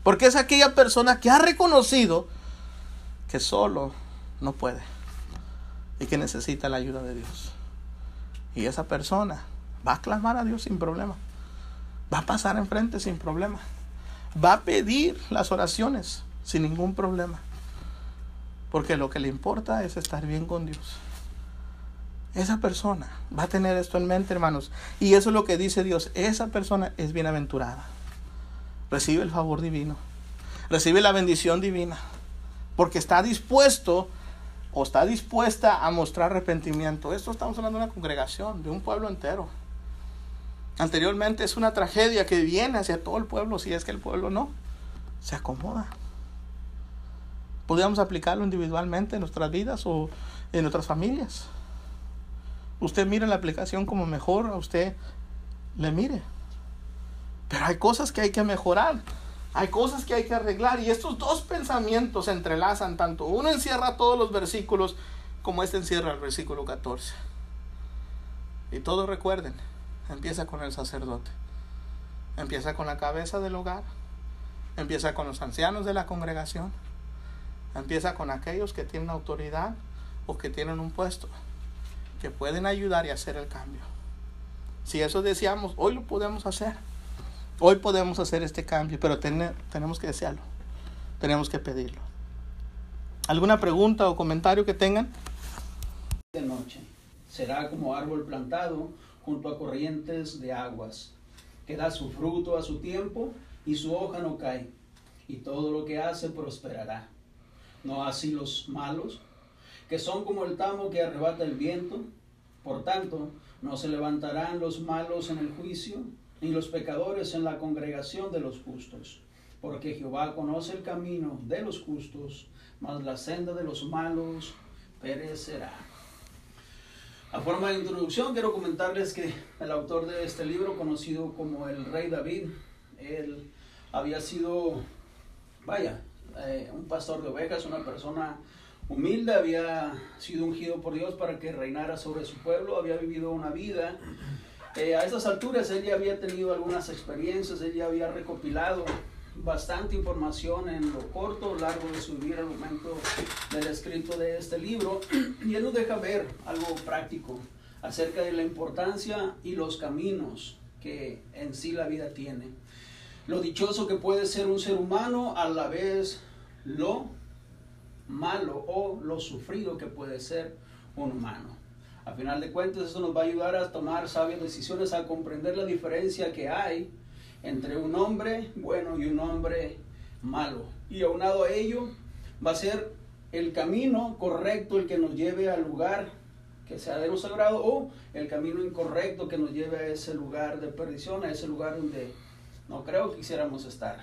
porque es aquella persona que ha reconocido que solo no puede y que necesita la ayuda de Dios. Y esa persona va a clamar a Dios sin problema. Va a pasar enfrente sin problema. Va a pedir las oraciones sin ningún problema. Porque lo que le importa es estar bien con Dios. Esa persona va a tener esto en mente, hermanos. Y eso es lo que dice Dios. Esa persona es bienaventurada. Recibe el favor divino. Recibe la bendición divina. Porque está dispuesto o está dispuesta a mostrar arrepentimiento. Esto estamos hablando de una congregación, de un pueblo entero. Anteriormente es una tragedia que viene hacia todo el pueblo, si es que el pueblo no se acomoda. Podríamos aplicarlo individualmente en nuestras vidas o en nuestras familias. Usted mire la aplicación como mejor a usted le mire. Pero hay cosas que hay que mejorar. Hay cosas que hay que arreglar y estos dos pensamientos se entrelazan tanto. Uno encierra todos los versículos como este encierra el versículo 14. Y todos recuerden, empieza con el sacerdote. Empieza con la cabeza del hogar. Empieza con los ancianos de la congregación. Empieza con aquellos que tienen autoridad o que tienen un puesto, que pueden ayudar y hacer el cambio. Si eso deseamos, hoy lo podemos hacer. Hoy podemos hacer este cambio, pero tenemos que desearlo. Tenemos que pedirlo. ¿Alguna pregunta o comentario que tengan? De noche. Será como árbol plantado junto a corrientes de aguas, que da su fruto a su tiempo y su hoja no cae, y todo lo que hace prosperará. No así los malos, que son como el tamo que arrebata el viento. Por tanto, no se levantarán los malos en el juicio, ni los pecadores en la congregación de los justos, porque Jehová conoce el camino de los justos, mas la senda de los malos perecerá. A forma de introducción, quiero comentarles que el autor de este libro, conocido como el Rey David, él había sido, vaya, eh, un pastor de ovejas, una persona humilde, había sido ungido por Dios para que reinara sobre su pueblo, había vivido una vida eh, a esas alturas él ya había tenido algunas experiencias, él ya había recopilado bastante información en lo corto o largo de su vida al momento del escrito de este libro [CLEARS THROAT] y él nos deja ver algo práctico acerca de la importancia y los caminos que en sí la vida tiene. Lo dichoso que puede ser un ser humano, a la vez lo malo o lo sufrido que puede ser un humano. A final de cuentas, eso nos va a ayudar a tomar sabias decisiones, a comprender la diferencia que hay entre un hombre bueno y un hombre malo. Y aunado a ello, va a ser el camino correcto el que nos lleve al lugar que sea de nuestro agrado o el camino incorrecto que nos lleve a ese lugar de perdición, a ese lugar donde no creo que quisiéramos estar.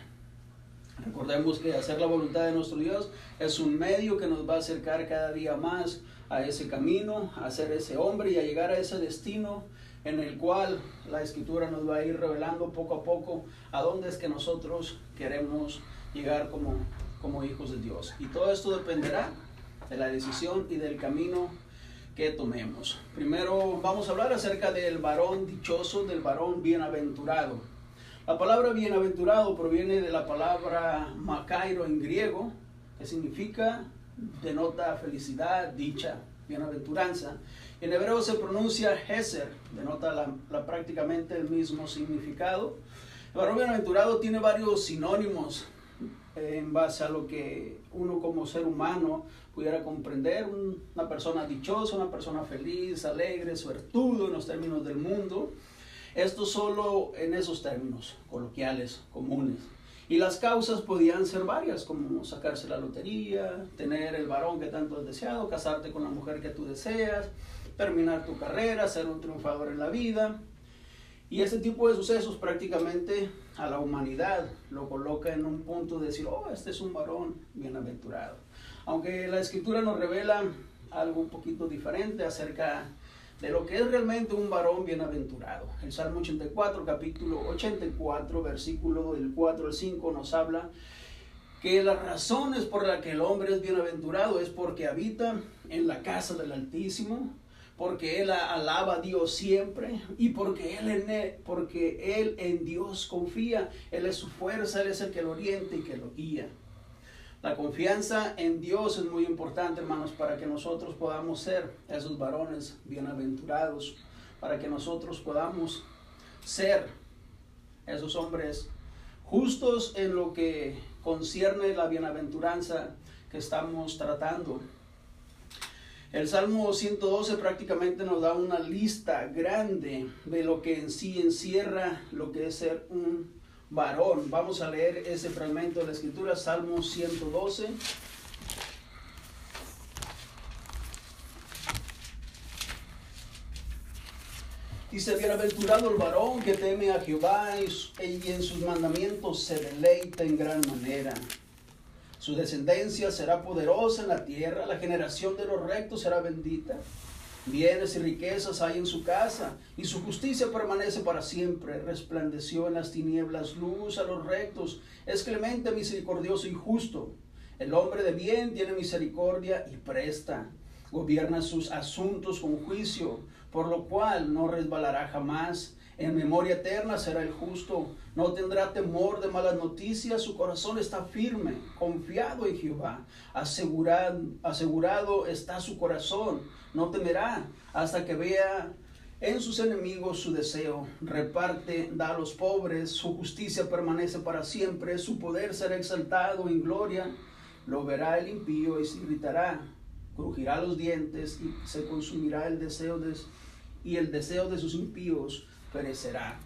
Recordemos que hacer la voluntad de nuestro Dios es un medio que nos va a acercar cada día más a ese camino, a ser ese hombre y a llegar a ese destino en el cual la escritura nos va a ir revelando poco a poco a dónde es que nosotros queremos llegar como, como hijos de Dios. Y todo esto dependerá de la decisión y del camino que tomemos. Primero vamos a hablar acerca del varón dichoso, del varón bienaventurado. La palabra bienaventurado proviene de la palabra macairo en griego, que significa, denota felicidad, dicha, bienaventuranza. En hebreo se pronuncia Heser, denota prácticamente el mismo significado. El varón bienaventurado tiene varios sinónimos en base a lo que uno como ser humano pudiera comprender. Una persona dichosa, una persona feliz, alegre, suertudo en los términos del mundo. Esto solo en esos términos coloquiales, comunes. Y las causas podían ser varias, como sacarse la lotería, tener el varón que tanto has deseado, casarte con la mujer que tú deseas, terminar tu carrera, ser un triunfador en la vida. Y ese tipo de sucesos prácticamente a la humanidad lo coloca en un punto de decir, oh, este es un varón bienaventurado. Aunque la escritura nos revela algo un poquito diferente acerca de lo que es realmente un varón bienaventurado. El Salmo 84, capítulo 84, versículo del 4 al 5 nos habla que las razones por las que el hombre es bienaventurado es porque habita en la casa del Altísimo, porque él alaba a Dios siempre y porque él, en porque él en Dios confía, Él es su fuerza, Él es el que lo orienta y que lo guía. La confianza en Dios es muy importante, hermanos, para que nosotros podamos ser esos varones bienaventurados, para que nosotros podamos ser esos hombres justos en lo que concierne la bienaventuranza que estamos tratando. El Salmo 112 prácticamente nos da una lista grande de lo que en sí encierra lo que es ser un varón. Vamos a leer ese fragmento de la escritura, Salmo 112. Dice, bienaventurado el varón que teme a Jehová y en sus mandamientos se deleita en gran manera. Su descendencia será poderosa en la tierra, la generación de los rectos será bendita. Bienes y riquezas hay en su casa, y su justicia permanece para siempre. Resplandeció en las tinieblas luz a los rectos, es clemente, misericordioso y justo. El hombre de bien tiene misericordia y presta. Gobierna sus asuntos con juicio, por lo cual no resbalará jamás. En memoria eterna será el justo. No tendrá temor de malas noticias. Su corazón está firme, confiado en Jehová. Asegurado, asegurado está su corazón. No temerá hasta que vea en sus enemigos su deseo. Reparte, da a los pobres. Su justicia permanece para siempre. Su poder será exaltado en gloria. Lo verá el impío y se irritará. Crujirá los dientes y se consumirá el deseo de, y el deseo de sus impíos perecerá.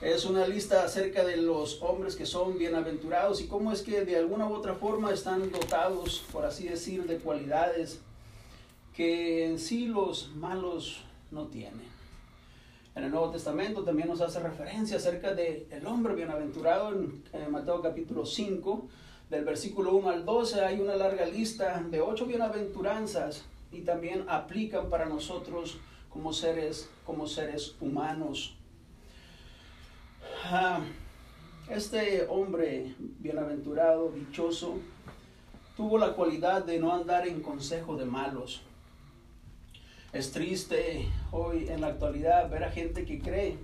Es una lista acerca de los hombres que son bienaventurados y cómo es que de alguna u otra forma están dotados, por así decir, de cualidades que en sí los malos no tienen. En el Nuevo Testamento también nos hace referencia acerca del el hombre bienaventurado en, Mateo capítulo 5, del versículo 1 al 12 hay una larga lista de ocho bienaventuranzas y también aplican para nosotros como seres, como seres humanos. Ah, este hombre bienaventurado, dichoso, tuvo la cualidad de no andar en consejo de malos. Es triste hoy en la actualidad ver a gente que cree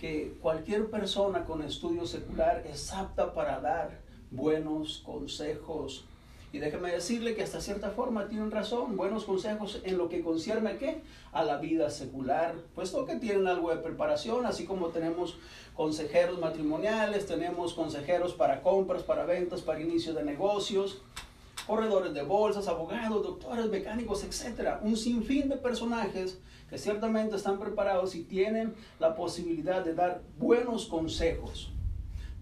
que cualquier persona con estudio secular es apta para dar buenos consejos y déjeme decirle que hasta cierta forma tienen razón, buenos consejos en lo que concierne a qué? A la vida secular, puesto que tienen algo de preparación, así como tenemos consejeros matrimoniales, tenemos consejeros para compras, para ventas, para inicio de negocios, corredores de bolsas, abogados, doctores, mecánicos, etcétera, un sinfín de personajes que ciertamente están preparados y tienen la posibilidad de dar buenos consejos.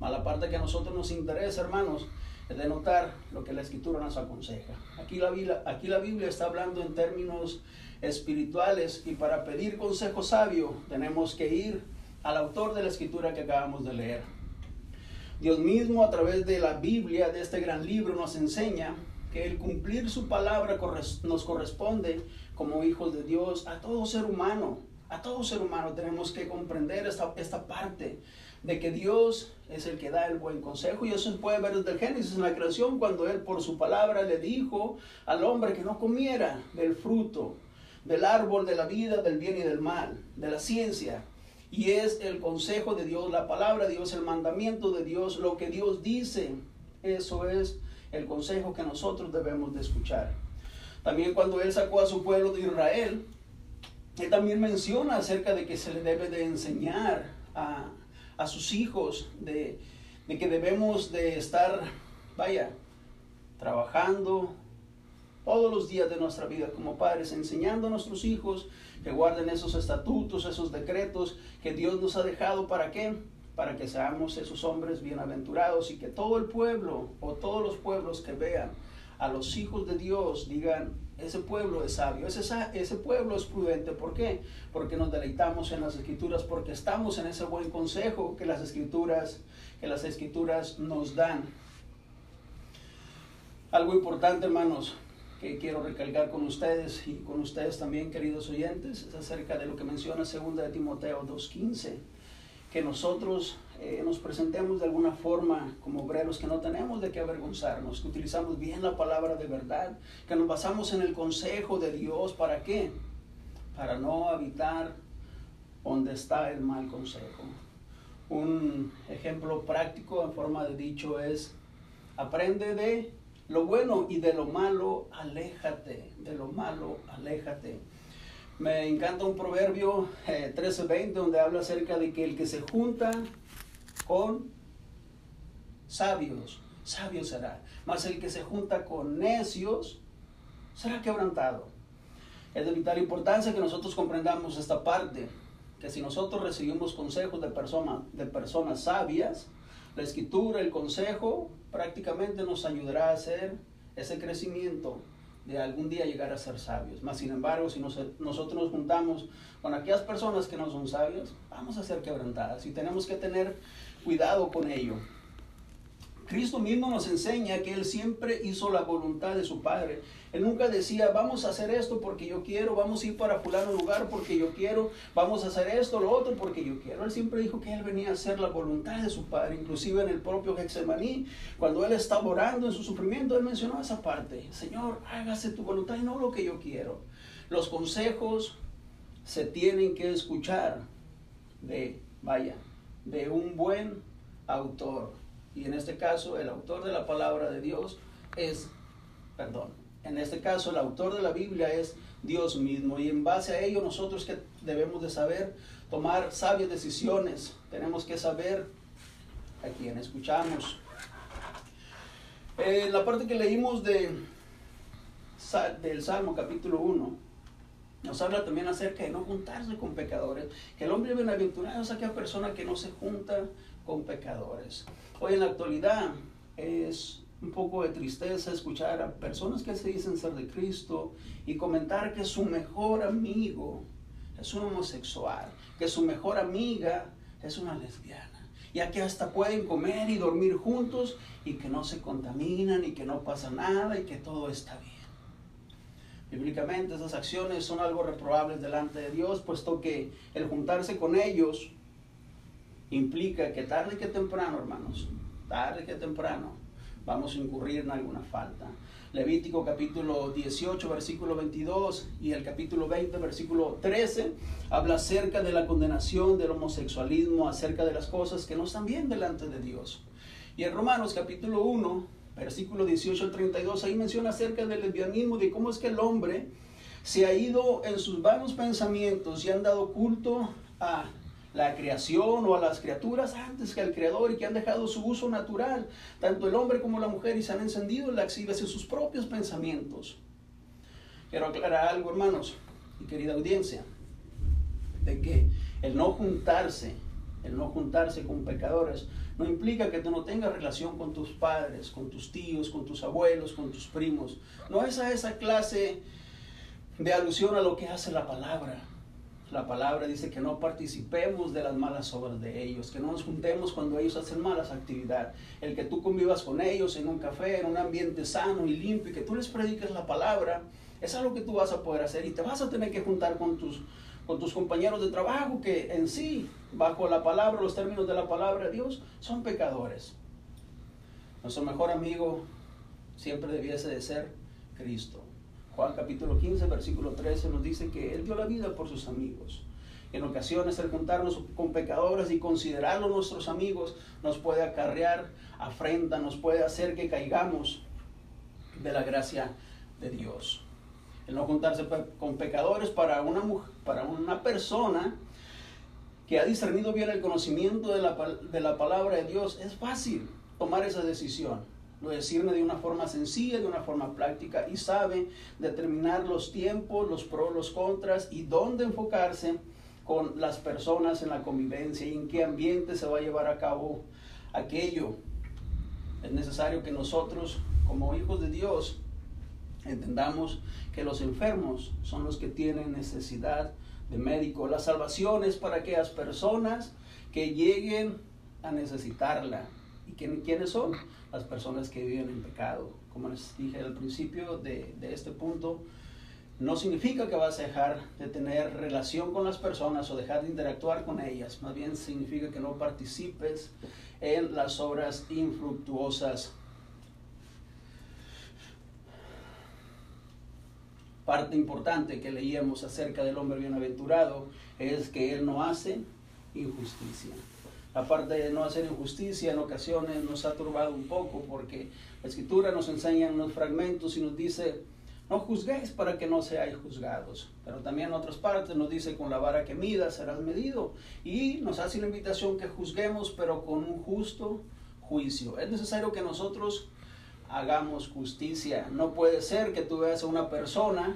Mala parte que a nosotros nos interesa, hermanos, de notar lo que la escritura nos aconseja. Aquí la, Biblia, aquí la Biblia está hablando en términos espirituales y para pedir consejo sabio tenemos que ir al autor de la escritura que acabamos de leer. Dios mismo a través de la Biblia, de este gran libro, nos enseña que el cumplir su palabra nos corresponde como hijos de Dios a todo ser humano. A todo ser humano tenemos que comprender esta, esta parte de que Dios es el que da el buen consejo. Y eso se puede ver desde el Génesis en la creación, cuando Él por su palabra le dijo al hombre que no comiera del fruto del árbol de la vida, del bien y del mal, de la ciencia. Y es el consejo de Dios, la palabra de Dios, el mandamiento de Dios, lo que Dios dice. Eso es el consejo que nosotros debemos de escuchar. También cuando Él sacó a su pueblo de Israel, Él también menciona acerca de que se le debe de enseñar a, a sus hijos, de, de que debemos de estar, vaya, trabajando, todos los días de nuestra vida como padres, enseñando a nuestros hijos que guarden esos estatutos, esos decretos que Dios nos ha dejado para qué? Para que seamos esos hombres bienaventurados y que todo el pueblo o todos los pueblos que vean a los hijos de Dios digan, ese pueblo es sabio, ese, ese pueblo es prudente. ¿Por qué? Porque nos deleitamos en las escrituras, porque estamos en ese buen consejo que las escrituras, que las escrituras nos dan. Algo importante, hermanos, que quiero recalcar con ustedes y con ustedes también, queridos oyentes, es acerca de lo que menciona 2 de Timoteo 2.15, que nosotros eh, nos presentemos de alguna forma como obreros, que no tenemos de qué avergonzarnos, que utilizamos bien la palabra de verdad, que nos basamos en el consejo de Dios, ¿para qué? Para no habitar donde está el mal consejo. Un ejemplo práctico en forma de dicho es, aprende de lo bueno y de lo malo, aléjate. De lo malo, aléjate. Me encanta un proverbio 13:20 eh, donde habla acerca de que el que se junta con sabios, sabio será. Mas el que se junta con necios será quebrantado. Es de vital importancia que nosotros comprendamos esta parte, que si nosotros recibimos consejos de, de personas sabias, la escritura, el consejo, prácticamente nos ayudará a hacer ese crecimiento de algún día llegar a ser sabios. Más sin embargo, si nosotros nos juntamos con aquellas personas que no son sabias, vamos a ser quebrantadas y tenemos que tener cuidado con ello. Cristo mismo nos enseña que Él siempre hizo la voluntad de su Padre. Él nunca decía, vamos a hacer esto porque yo quiero, vamos a ir para fulano lugar porque yo quiero, vamos a hacer esto, lo otro porque yo quiero. Él siempre dijo que Él venía a hacer la voluntad de su Padre. Inclusive en el propio Getsemaní, cuando Él estaba orando en su sufrimiento, Él mencionó esa parte. Señor, hágase tu voluntad y no lo que yo quiero. Los consejos se tienen que escuchar de, vaya, de un buen autor y en este caso, el autor de la palabra de Dios es, perdón, en este caso el autor de la Biblia es Dios mismo. Y en base a ello nosotros que debemos de saber tomar sabias decisiones. Tenemos que saber a quién escuchamos. Eh, la parte que leímos de, del Salmo capítulo 1 nos habla también acerca de no juntarse con pecadores. Que el hombre bienaventurado es aquella persona que no se junta con pecadores. Hoy en la actualidad es un poco de tristeza escuchar a personas que se dicen ser de Cristo y comentar que su mejor amigo es un homosexual, que su mejor amiga es una lesbiana. Y aquí hasta pueden comer y dormir juntos y que no se contaminan y que no pasa nada y que todo está bien. Bíblicamente esas acciones son algo reprobables delante de Dios, puesto que el juntarse con ellos implica que tarde que temprano, hermanos, tarde que temprano, vamos a incurrir en alguna falta. Levítico capítulo 18, versículo 22 y el capítulo 20, versículo 13, habla acerca de la condenación del homosexualismo, acerca de las cosas que no están bien delante de Dios. Y en Romanos capítulo 1, versículo 18 al 32, ahí menciona acerca del lesbianismo, de cómo es que el hombre se ha ido en sus vanos pensamientos y han dado culto a la creación o a las criaturas antes que al creador y que han dejado su uso natural, tanto el hombre como la mujer, y se han encendido en lascivas en sus propios pensamientos. Quiero aclarar algo, hermanos y querida audiencia, de que el no juntarse, el no juntarse con pecadores, no implica que tú no tengas relación con tus padres, con tus tíos, con tus abuelos, con tus primos. No es a esa clase de alusión a lo que hace la palabra. La palabra dice que no participemos de las malas obras de ellos, que no nos juntemos cuando ellos hacen malas actividades. El que tú convivas con ellos en un café, en un ambiente sano y limpio, y que tú les prediques la palabra, es algo que tú vas a poder hacer y te vas a tener que juntar con tus, con tus compañeros de trabajo que en sí, bajo la palabra, los términos de la palabra de Dios, son pecadores. Nuestro mejor amigo siempre debiese de ser Cristo. Juan capítulo 15, versículo 13 nos dice que Él dio la vida por sus amigos. En ocasiones el juntarnos con pecadores y considerarlos nuestros amigos nos puede acarrear afrenta, nos puede hacer que caigamos de la gracia de Dios. El no juntarse con pecadores para una, para una persona que ha discernido bien el conocimiento de la, de la palabra de Dios, es fácil tomar esa decisión. Lo decirme de una forma sencilla, de una forma práctica y sabe determinar los tiempos, los pros, los contras y dónde enfocarse con las personas en la convivencia y en qué ambiente se va a llevar a cabo aquello. Es necesario que nosotros, como hijos de Dios, entendamos que los enfermos son los que tienen necesidad de médico. La salvación es para aquellas personas que lleguen a necesitarla. ¿Y quiénes son? Las personas que viven en pecado. Como les dije al principio de, de este punto, no significa que vas a dejar de tener relación con las personas o dejar de interactuar con ellas. Más bien significa que no participes en las obras infructuosas. Parte importante que leíamos acerca del hombre bienaventurado es que él no hace injusticia. Aparte de no hacer injusticia, en ocasiones nos ha turbado un poco porque la escritura nos enseña en unos fragmentos y nos dice, no juzguéis para que no seáis juzgados. Pero también en otras partes nos dice, con la vara que midas serás medido. Y nos hace la invitación que juzguemos, pero con un justo juicio. Es necesario que nosotros hagamos justicia. No puede ser que tú veas a una persona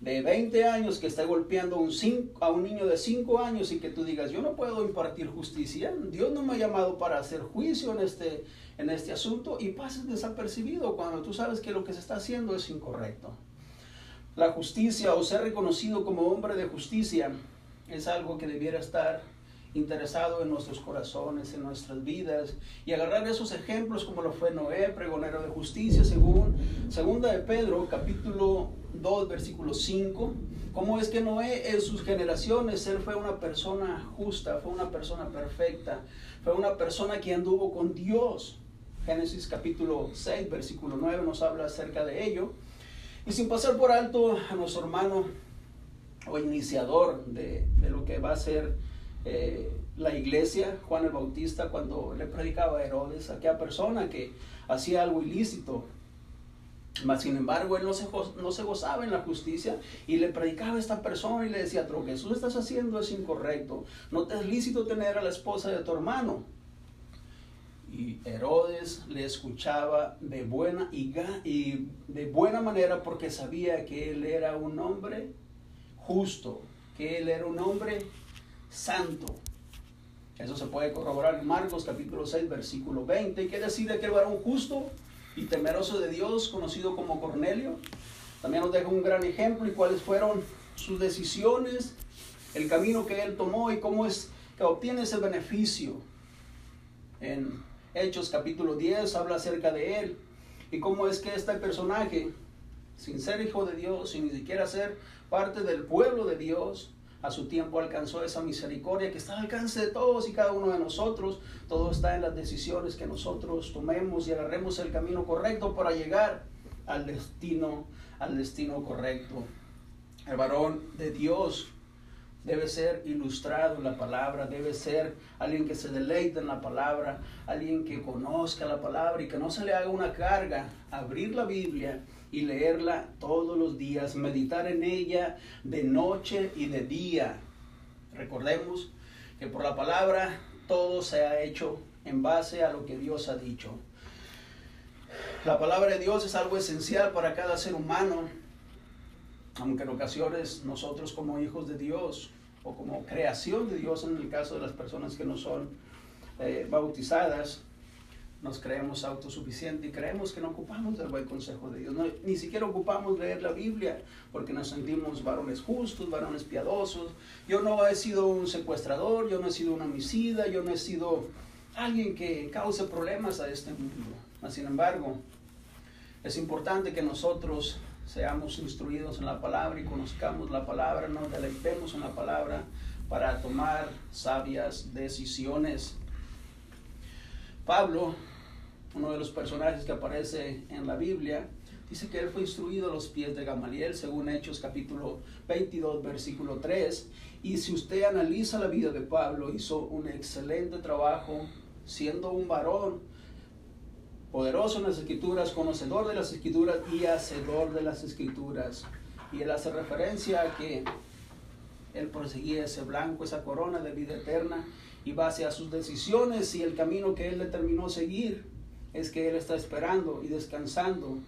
de 20 años que está golpeando a un, niño de 5 años y que tú digas, yo no puedo impartir justicia, Dios no me ha llamado para hacer juicio en este, en este asunto y pases desapercibido cuando tú sabes que lo que se está haciendo es incorrecto. La justicia o ser reconocido como hombre de justicia es algo que debiera estar interesado en nuestros corazones, en nuestras vidas, y agarrar esos ejemplos como lo fue Noé, pregonero de justicia, según segunda de Pedro, capítulo 2, versículo 5, cómo es que Noé en sus generaciones, él fue una persona justa, fue una persona perfecta, fue una persona que anduvo con Dios. Génesis capítulo 6, versículo 9 nos habla acerca de ello. Y sin pasar por alto a nuestro hermano o iniciador de, lo que va a ser eh, la iglesia, Juan el Bautista, cuando le predicaba a Herodes, aquella persona que hacía algo ilícito. Mas, sin embargo, él no se, gozaba en la justicia y le predicaba a esta persona y le decía, lo que tú estás haciendo es incorrecto. No te es lícito tener a la esposa de tu hermano. Y Herodes le escuchaba de buena y, de buena manera porque sabía que él era un hombre justo, que él era un hombre santo. Eso se puede corroborar en Marcos capítulo 6, versículo 20. ¿Y qué decir de aquel varón justo y temeroso de Dios, conocido como Cornelio? También nos deja un gran ejemplo y cuáles fueron sus decisiones, el camino que él tomó y cómo es que obtiene ese beneficio. En Hechos capítulo 10 habla acerca de él y cómo es que este personaje, sin ser hijo de Dios, sin ni siquiera ser parte del pueblo de Dios, a su tiempo alcanzó esa misericordia que está al alcance de todos y cada uno de nosotros. Todo está en las decisiones que nosotros tomemos y agarremos el camino correcto para llegar al destino, al destino correcto. El varón de Dios debe ser ilustrado en la palabra, debe ser alguien que se deleite en la palabra, alguien que conozca la palabra y que no se le haga una carga abrir la Biblia y leerla todos los días, meditar en ella de noche y de día. Recordemos que por la palabra todo se ha hecho en base a lo que Dios ha dicho. La palabra de Dios es algo esencial para cada ser humano, aunque en ocasiones nosotros como hijos de Dios o como creación de Dios en el caso de las personas que no son eh, bautizadas, nos creemos autosuficientes y creemos que no ocupamos del buen consejo de Dios. ni siquiera ocupamos leer la Biblia porque nos sentimos varones justos, varones piadosos. Yo no he sido un secuestrador, yo no he sido un homicida, yo no he sido alguien que cause problemas a este mundo. Sin embargo, es importante que nosotros seamos instruidos en la palabra y conozcamos la palabra, nos deleitemos en la palabra para tomar sabias decisiones. Pablo, uno de los personajes que aparece en la Biblia, Dice que él fue instruido a los pies de Gamaliel, según Hechos capítulo 22, versículo 3. Y si usted analiza la vida de Pablo, hizo un excelente trabajo siendo un varón poderoso en las escrituras, conocedor de las escrituras y hacedor de las escrituras. Y él hace referencia a que él proseguía ese blanco, esa corona de vida eterna, y base a sus decisiones y el camino que él determinó seguir, es que él está esperando y descansando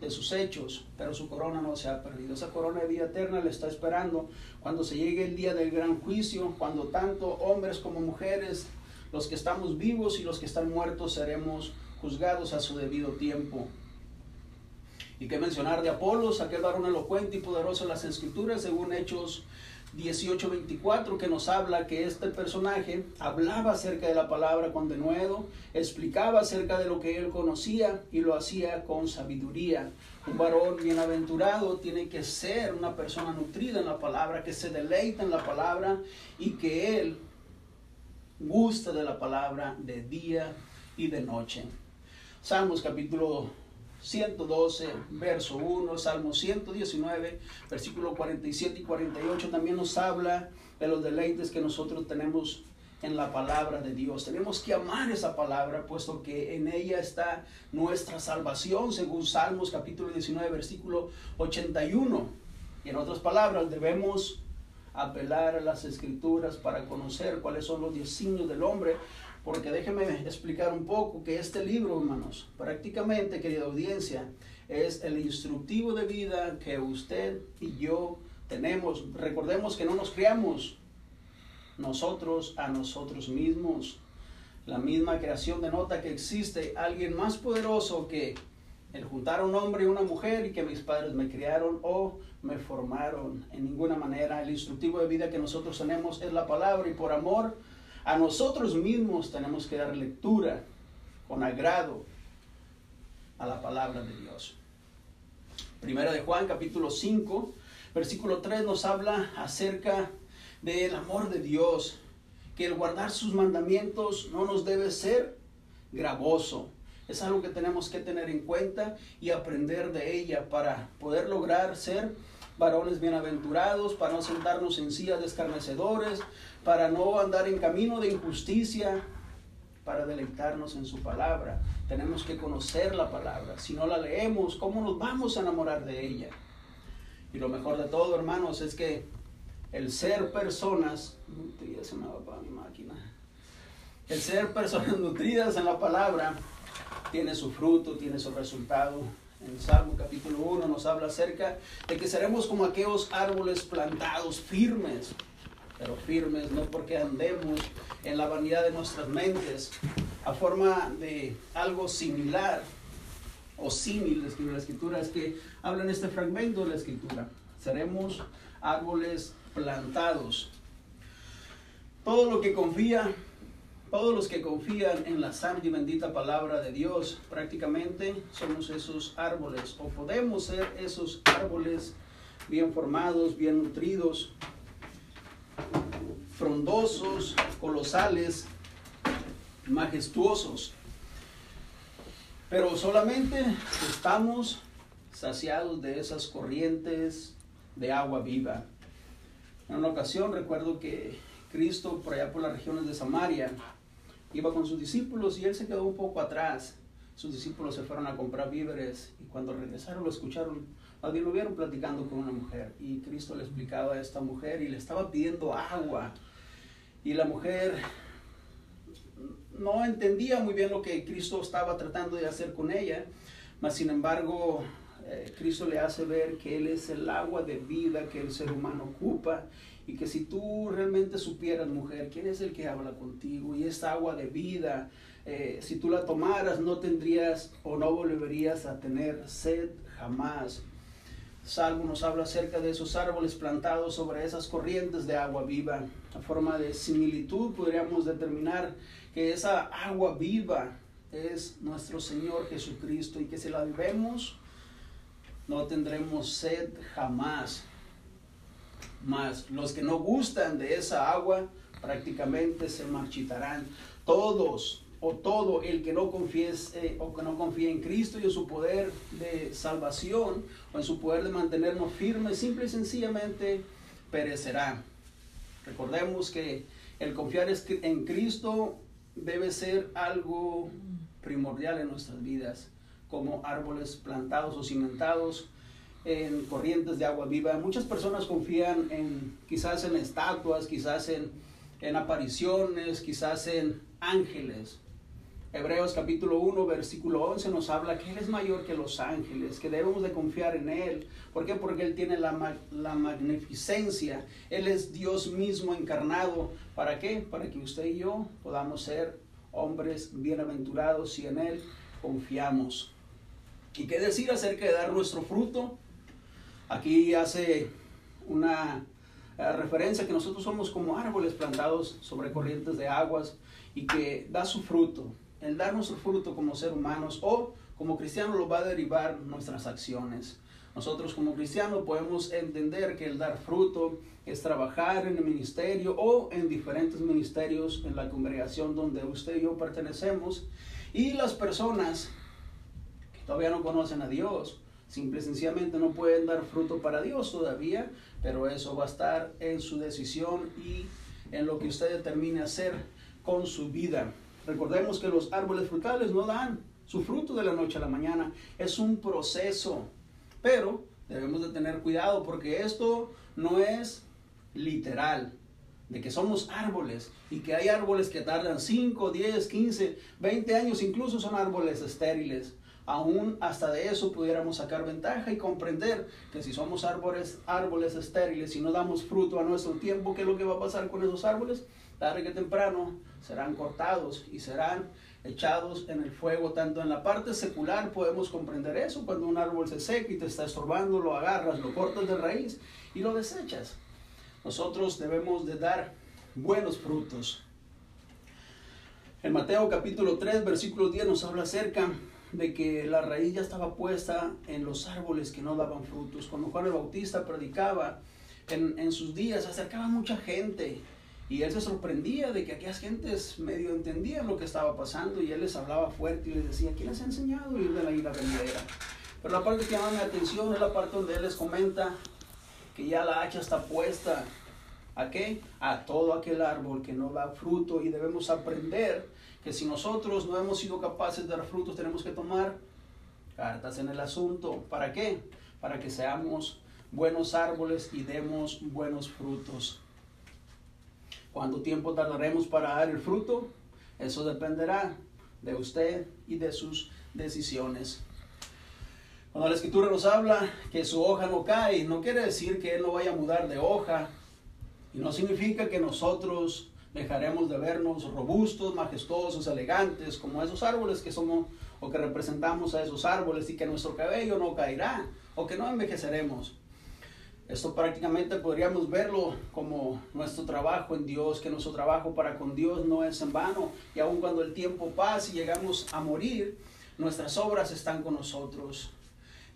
de sus hechos, pero su corona no se ha perdido. Esa corona de vida eterna le está esperando cuando se llegue el día del gran juicio, cuando tanto hombres como mujeres, los que estamos vivos y los que están muertos, seremos juzgados a su debido tiempo. Y qué mencionar de Apolos, aquel varón elocuente y poderoso en las escrituras, según Hechos 18:24 que nos habla que este personaje hablaba acerca de la palabra con denuedo, explicaba acerca de lo que él conocía y lo hacía con sabiduría. Un varón bienaventurado tiene que ser una persona nutrida en la palabra, que se deleita en la palabra y que él gusta de la palabra de día y de noche. Salmos capítulo 112, verso 1, Salmo 119, versículo 47 y 48 también nos habla de los deleites que nosotros tenemos en la palabra de Dios. Tenemos que amar esa palabra, puesto que en ella está nuestra salvación, según Salmos capítulo 19, versículo 81. Y en otras palabras, debemos apelar a las escrituras para conocer cuáles son los designios del hombre porque déjeme explicar un poco que este libro, hermanos, prácticamente, querida audiencia, es el instructivo de vida que usted y yo tenemos. Recordemos que no nos criamos nosotros a nosotros mismos. La misma creación denota que existe alguien más poderoso que el juntar a un hombre y una mujer y que mis padres me criaron o me formaron. En ninguna manera el instructivo de vida que nosotros tenemos es la palabra y por amor a nosotros mismos tenemos que dar lectura con agrado a la palabra de Dios. Primera de Juan capítulo 5, versículo 3 nos habla acerca del amor de Dios, que el guardar sus mandamientos no nos debe ser gravoso. Es algo que tenemos que tener en cuenta y aprender de ella para poder lograr ser varones bienaventurados, para no sentarnos en sillas de escarnecedores, para no andar en camino de injusticia, para deleitarnos en su palabra. Tenemos que conocer la palabra. Si no la leemos, ¿cómo nos vamos a enamorar de ella? Y lo mejor de todo, hermanos, es que el ser personas, para mi máquina. El ser personas [LAUGHS] nutridas en la palabra tiene su fruto, tiene su resultado. En Salmo capítulo 1 nos habla acerca de que seremos como aquellos árboles plantados firmes, pero firmes no porque andemos en la vanidad de nuestras mentes, a forma de algo similar o símil, la escritura es que habla en este fragmento de la escritura. Seremos árboles plantados. Todo lo que confía todos los que confían en la santa y bendita palabra de Dios, prácticamente somos esos árboles, o podemos ser esos árboles bien formados, bien nutridos, frondosos, colosales, majestuosos. Pero solamente estamos saciados de esas corrientes de agua viva. En una ocasión recuerdo que Cristo, por allá por las regiones de Samaria, iba con sus discípulos y él se quedó un poco atrás. Sus discípulos se fueron a comprar víveres y cuando regresaron lo escucharon, lo vieron platicando con una mujer y Cristo le explicaba a esta mujer y le estaba pidiendo agua y la mujer no entendía muy bien lo que Cristo estaba tratando de hacer con ella, mas sin embargo eh, Cristo le hace ver que Él es el agua de vida que el ser humano ocupa y que si tú realmente supieras, mujer, quién es el que habla contigo y esta agua de vida, eh, si tú la tomaras no tendrías o no volverías a tener sed jamás. Salmo nos habla acerca de esos árboles plantados sobre esas corrientes de agua viva. A forma de similitud podríamos determinar que esa agua viva es nuestro Señor Jesucristo y que si la vivemos no tendremos sed jamás. Mas los que no gustan de esa agua prácticamente se marchitarán. Todos, o todo el que no confiese o que no confíe en Cristo y en su poder de salvación o en su poder de mantenernos firmes, simple y sencillamente perecerá. Recordemos que el confiar en Cristo debe ser algo primordial en nuestras vidas, como árboles plantados o cimentados en corrientes de agua viva. Muchas personas confían en quizás en estatuas, quizás en, en apariciones, quizás en ángeles. Hebreos capítulo 1, versículo 11 nos habla que Él es mayor que los ángeles, que debemos de confiar en Él. ¿Por qué? Porque Él tiene la, la magnificencia. Él es Dios mismo encarnado. ¿Para qué? Para que usted y yo podamos ser hombres bienaventurados si en Él confiamos. ¿Y qué decir acerca de dar nuestro fruto? Aquí hace una eh, referencia que nosotros somos como árboles plantados sobre corrientes de aguas y que da su fruto el dar nuestro fruto como ser humanos o como cristianos lo va a derivar nuestras acciones. Nosotros como cristianos podemos entender que el dar fruto es trabajar en el ministerio o en diferentes ministerios en la congregación donde usted y yo pertenecemos. Y las personas que todavía no conocen a Dios, simple y sencillamente no pueden dar fruto para Dios todavía, pero eso va a estar en su decisión y en lo que usted determine hacer con su vida. Recordemos que los árboles frutales no dan su fruto de la noche a la mañana, es un proceso, pero debemos de tener cuidado porque esto no es literal, de que somos árboles y que hay árboles que tardan 5, 10, 15, 20 años, incluso son árboles estériles. Aún hasta de eso pudiéramos sacar ventaja y comprender que si somos árboles, árboles estériles y no damos fruto a nuestro tiempo, ¿qué es lo que va a pasar con esos árboles? Tarde que temprano serán cortados y serán echados en el fuego. Tanto en la parte secular podemos comprender eso. Cuando un árbol se seca y te está estorbando, lo agarras, lo cortas de raíz y lo desechas. Nosotros debemos de dar buenos frutos. En Mateo capítulo 3, versículo 10 nos habla acerca de que la raíz ya estaba puesta en los árboles que no daban frutos. Cuando Juan el Bautista predicaba en, en sus días, acercaba mucha gente y él se sorprendía de que aquellas gentes medio entendían lo que estaba pasando y él les hablaba fuerte y les decía, ¿quién les ha enseñado a ir de la isla venidera? Pero la parte que llama mi atención es la parte donde él les comenta que ya la hacha está puesta. ¿A? A todo aquel árbol que no da fruto y debemos aprender que si nosotros no hemos sido capaces de dar frutos, tenemos que tomar cartas en el asunto. ¿Para qué? Para que seamos buenos árboles y demos buenos frutos. ¿Cuánto tiempo tardaremos para dar el fruto? Eso dependerá de usted y de sus decisiones. Cuando la escritura nos habla que su hoja no cae, no quiere decir que él no vaya a mudar de hoja. Y no significa que nosotros dejaremos de vernos robustos, majestuosos, elegantes, como esos árboles que somos o que representamos a esos árboles y que nuestro cabello no caerá o que no envejeceremos. Esto prácticamente podríamos verlo como nuestro trabajo en Dios, que nuestro trabajo para con Dios no es en vano. Y aun cuando el tiempo pase y llegamos a morir, nuestras obras están con nosotros.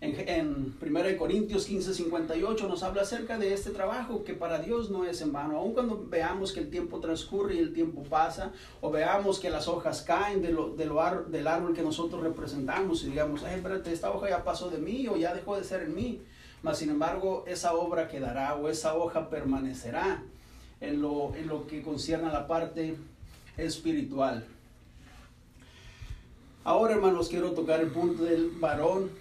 En, en 1 Corintios 15, 58 nos habla acerca de este trabajo que para Dios no es en vano. Aun cuando veamos que el tiempo transcurre y el tiempo pasa, o veamos que las hojas caen de del árbol que nosotros representamos y digamos, ay, espérate, esta hoja ya pasó de mí o ya dejó de ser en mí mas sin embargo esa obra quedará o esa hoja permanecerá en lo, en lo que concierne a la parte espiritual. Ahora, hermanos, quiero tocar el punto del varón,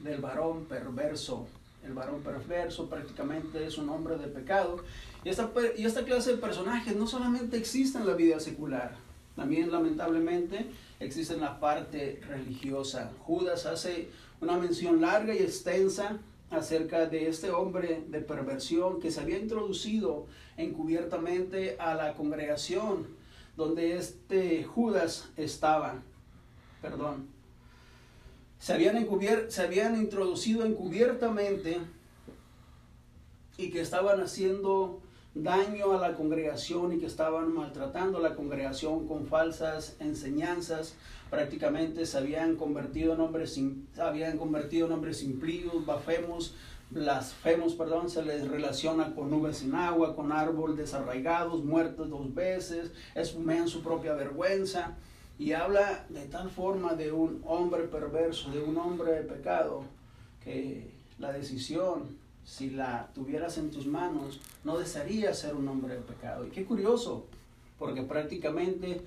del varón perverso. El varón perverso prácticamente es un hombre de pecado. Y esta, y esta clase de personajes no solamente existe en la vida secular, también lamentablemente existe en la parte religiosa. Judas hace una mención larga y extensa acerca de este hombre de perversión que se había introducido encubiertamente a la congregación donde este Judas estaba. Perdón. Se habían, se habían introducido encubiertamente y que estaban haciendo daño a la congregación y que estaban maltratando a la congregación con falsas enseñanzas. Prácticamente se habían convertido en hombres, habían convertido en hombres bafemos, blasfemos, perdón, se les relaciona con nubes sin agua, con árboles desarraigados, muertos dos veces, esfumean su propia vergüenza. Y habla de tal forma de un hombre perverso, de un hombre de pecado, que la decisión, si la tuvieras en tus manos, no desearía ser un hombre de pecado. Y qué curioso, porque prácticamente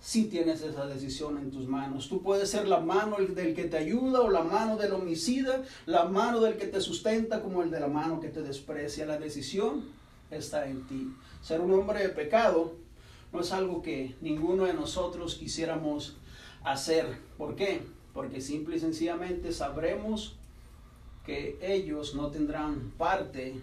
si tienes esa decisión en tus manos. Tú puedes ser la mano del que te ayuda o la mano del homicida, la mano del que te sustenta como el de la mano que te desprecia. La decisión está en ti. Ser un hombre de pecado no es algo que ninguno de nosotros quisiéramos hacer. ¿Por qué? Porque simple y sencillamente sabremos que ellos no tendrán parte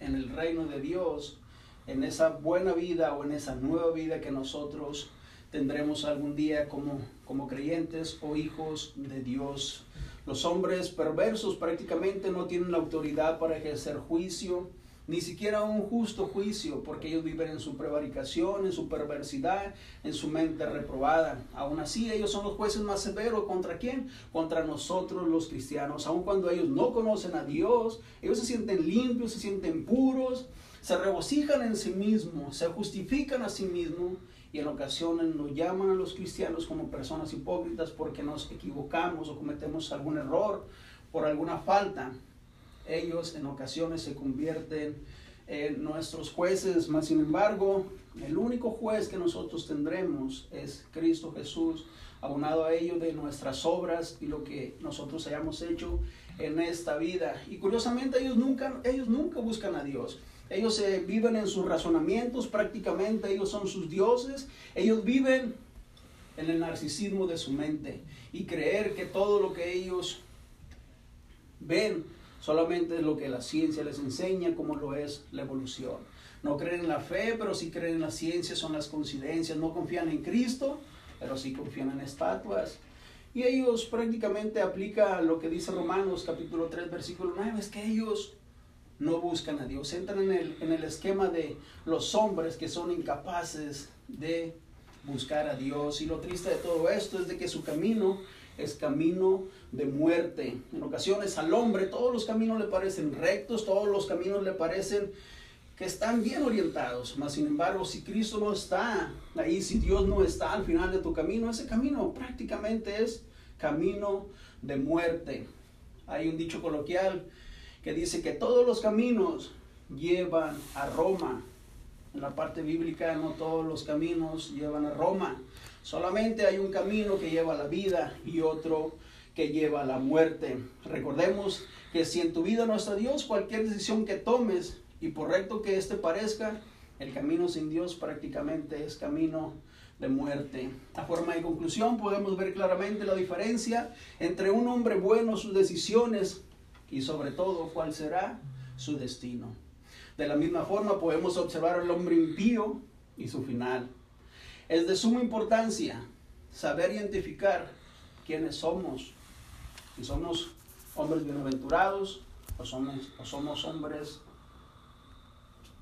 en el reino de Dios, en esa buena vida o en esa nueva vida que nosotros tendremos algún día como, como creyentes o hijos de Dios. Los hombres perversos prácticamente no tienen la autoridad para ejercer juicio, ni siquiera un justo juicio, porque ellos viven en su prevaricación, en su perversidad, en su mente reprobada. Aún así, ellos son los jueces más severos. ¿Contra quién? Contra nosotros los cristianos. Aun cuando ellos no conocen a Dios, ellos se sienten limpios, se sienten puros, se regocijan en sí mismos, se justifican a sí mismos y en ocasiones nos llaman a los cristianos como personas hipócritas porque nos equivocamos o cometemos algún error por alguna falta. Ellos en ocasiones se convierten en nuestros jueces, mas sin embargo, el único juez que nosotros tendremos es Cristo Jesús, aunado a ello de nuestras obras y lo que nosotros hayamos hecho en esta vida. Y curiosamente ellos nunca, ellos nunca buscan a Dios. Ellos eh, viven en sus razonamientos, prácticamente ellos son sus dioses. Ellos viven en el narcisismo de su mente y creer que todo lo que ellos ven solamente es lo que la ciencia les enseña, como lo es la evolución. No creen en la fe, pero sí creen en la ciencia, son las coincidencias. No confían en Cristo, pero sí confían en estatuas. Y ellos prácticamente aplican lo que dice Romanos capítulo 3, versículo 9, es que ellos no buscan a Dios, entran en el, en el esquema de los hombres que son incapaces de buscar a Dios. Y lo triste de todo esto es de que su camino es camino de muerte. En ocasiones al hombre todos los caminos le parecen rectos, todos los caminos le parecen que están bien orientados. Mas sin embargo, si Cristo no está ahí, si Dios no está al final de tu camino, ese camino prácticamente es camino de muerte. Hay un dicho coloquial que dice que todos los caminos llevan a Roma. En la parte bíblica no todos los caminos llevan a Roma. Solamente hay un camino que lleva a la vida y otro que lleva a la muerte. Recordemos que si en tu vida no está Dios, cualquier decisión que tomes, y por recto que éste parezca, el camino sin Dios prácticamente es camino de muerte. A forma de conclusión podemos ver claramente la diferencia entre un hombre bueno, sus decisiones y sobre todo cuál será su destino. De la misma forma podemos observar al hombre impío y su final. Es de suma importancia saber identificar quiénes somos. Si somos hombres bienaventurados o somos, o somos hombres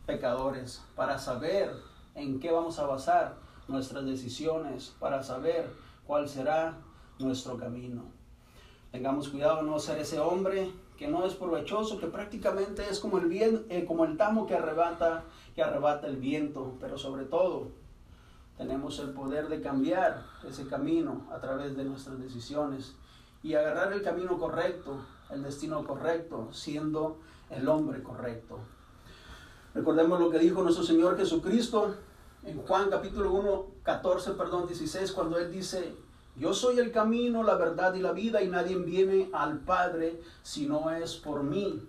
pecadores, para saber en qué vamos a basar nuestras decisiones, para saber cuál será nuestro camino. Tengamos cuidado de no ser ese hombre que no es provechoso, que prácticamente es como el, bien, eh, como el tamo que arrebata, que arrebata el viento, pero sobre todo tenemos el poder de cambiar ese camino a través de nuestras decisiones y agarrar el camino correcto, el destino correcto, siendo el hombre correcto. Recordemos lo que dijo nuestro Señor Jesucristo en Juan capítulo 1, 14, perdón, 16, cuando Él dice, yo soy el camino, la verdad y la vida y nadie viene al Padre si no es por mí.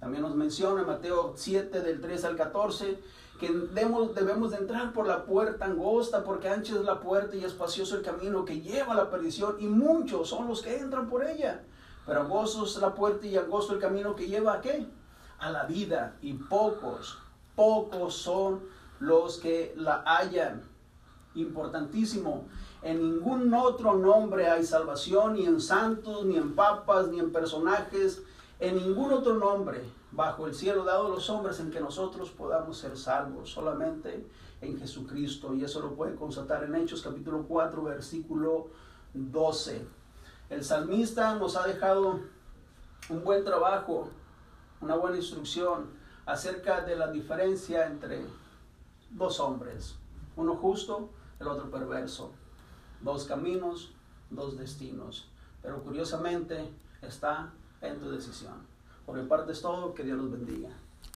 También nos menciona Mateo 7 del 3 al 14 que debemos, de entrar por la puerta angosta porque ancha es la puerta y espacioso el camino que lleva a la perdición y muchos son los que entran por ella. Pero angosto es la puerta y angosto el camino que lleva a qué? A la vida y pocos, pocos son los que la hallan. Importantísimo en ningún otro nombre hay salvación, ni en santos, ni en papas, ni en personajes, en ningún otro nombre bajo el cielo dado a los hombres en que nosotros podamos ser salvos, solamente en Jesucristo. Y eso lo puede constatar en Hechos capítulo 4, versículo 12. El salmista nos ha dejado un buen trabajo, una buena instrucción acerca de la diferencia entre dos hombres, uno justo, el otro perverso. Dos caminos, dos destinos. Pero curiosamente está en tu decisión. Por mi parte es todo, que Dios los bendiga.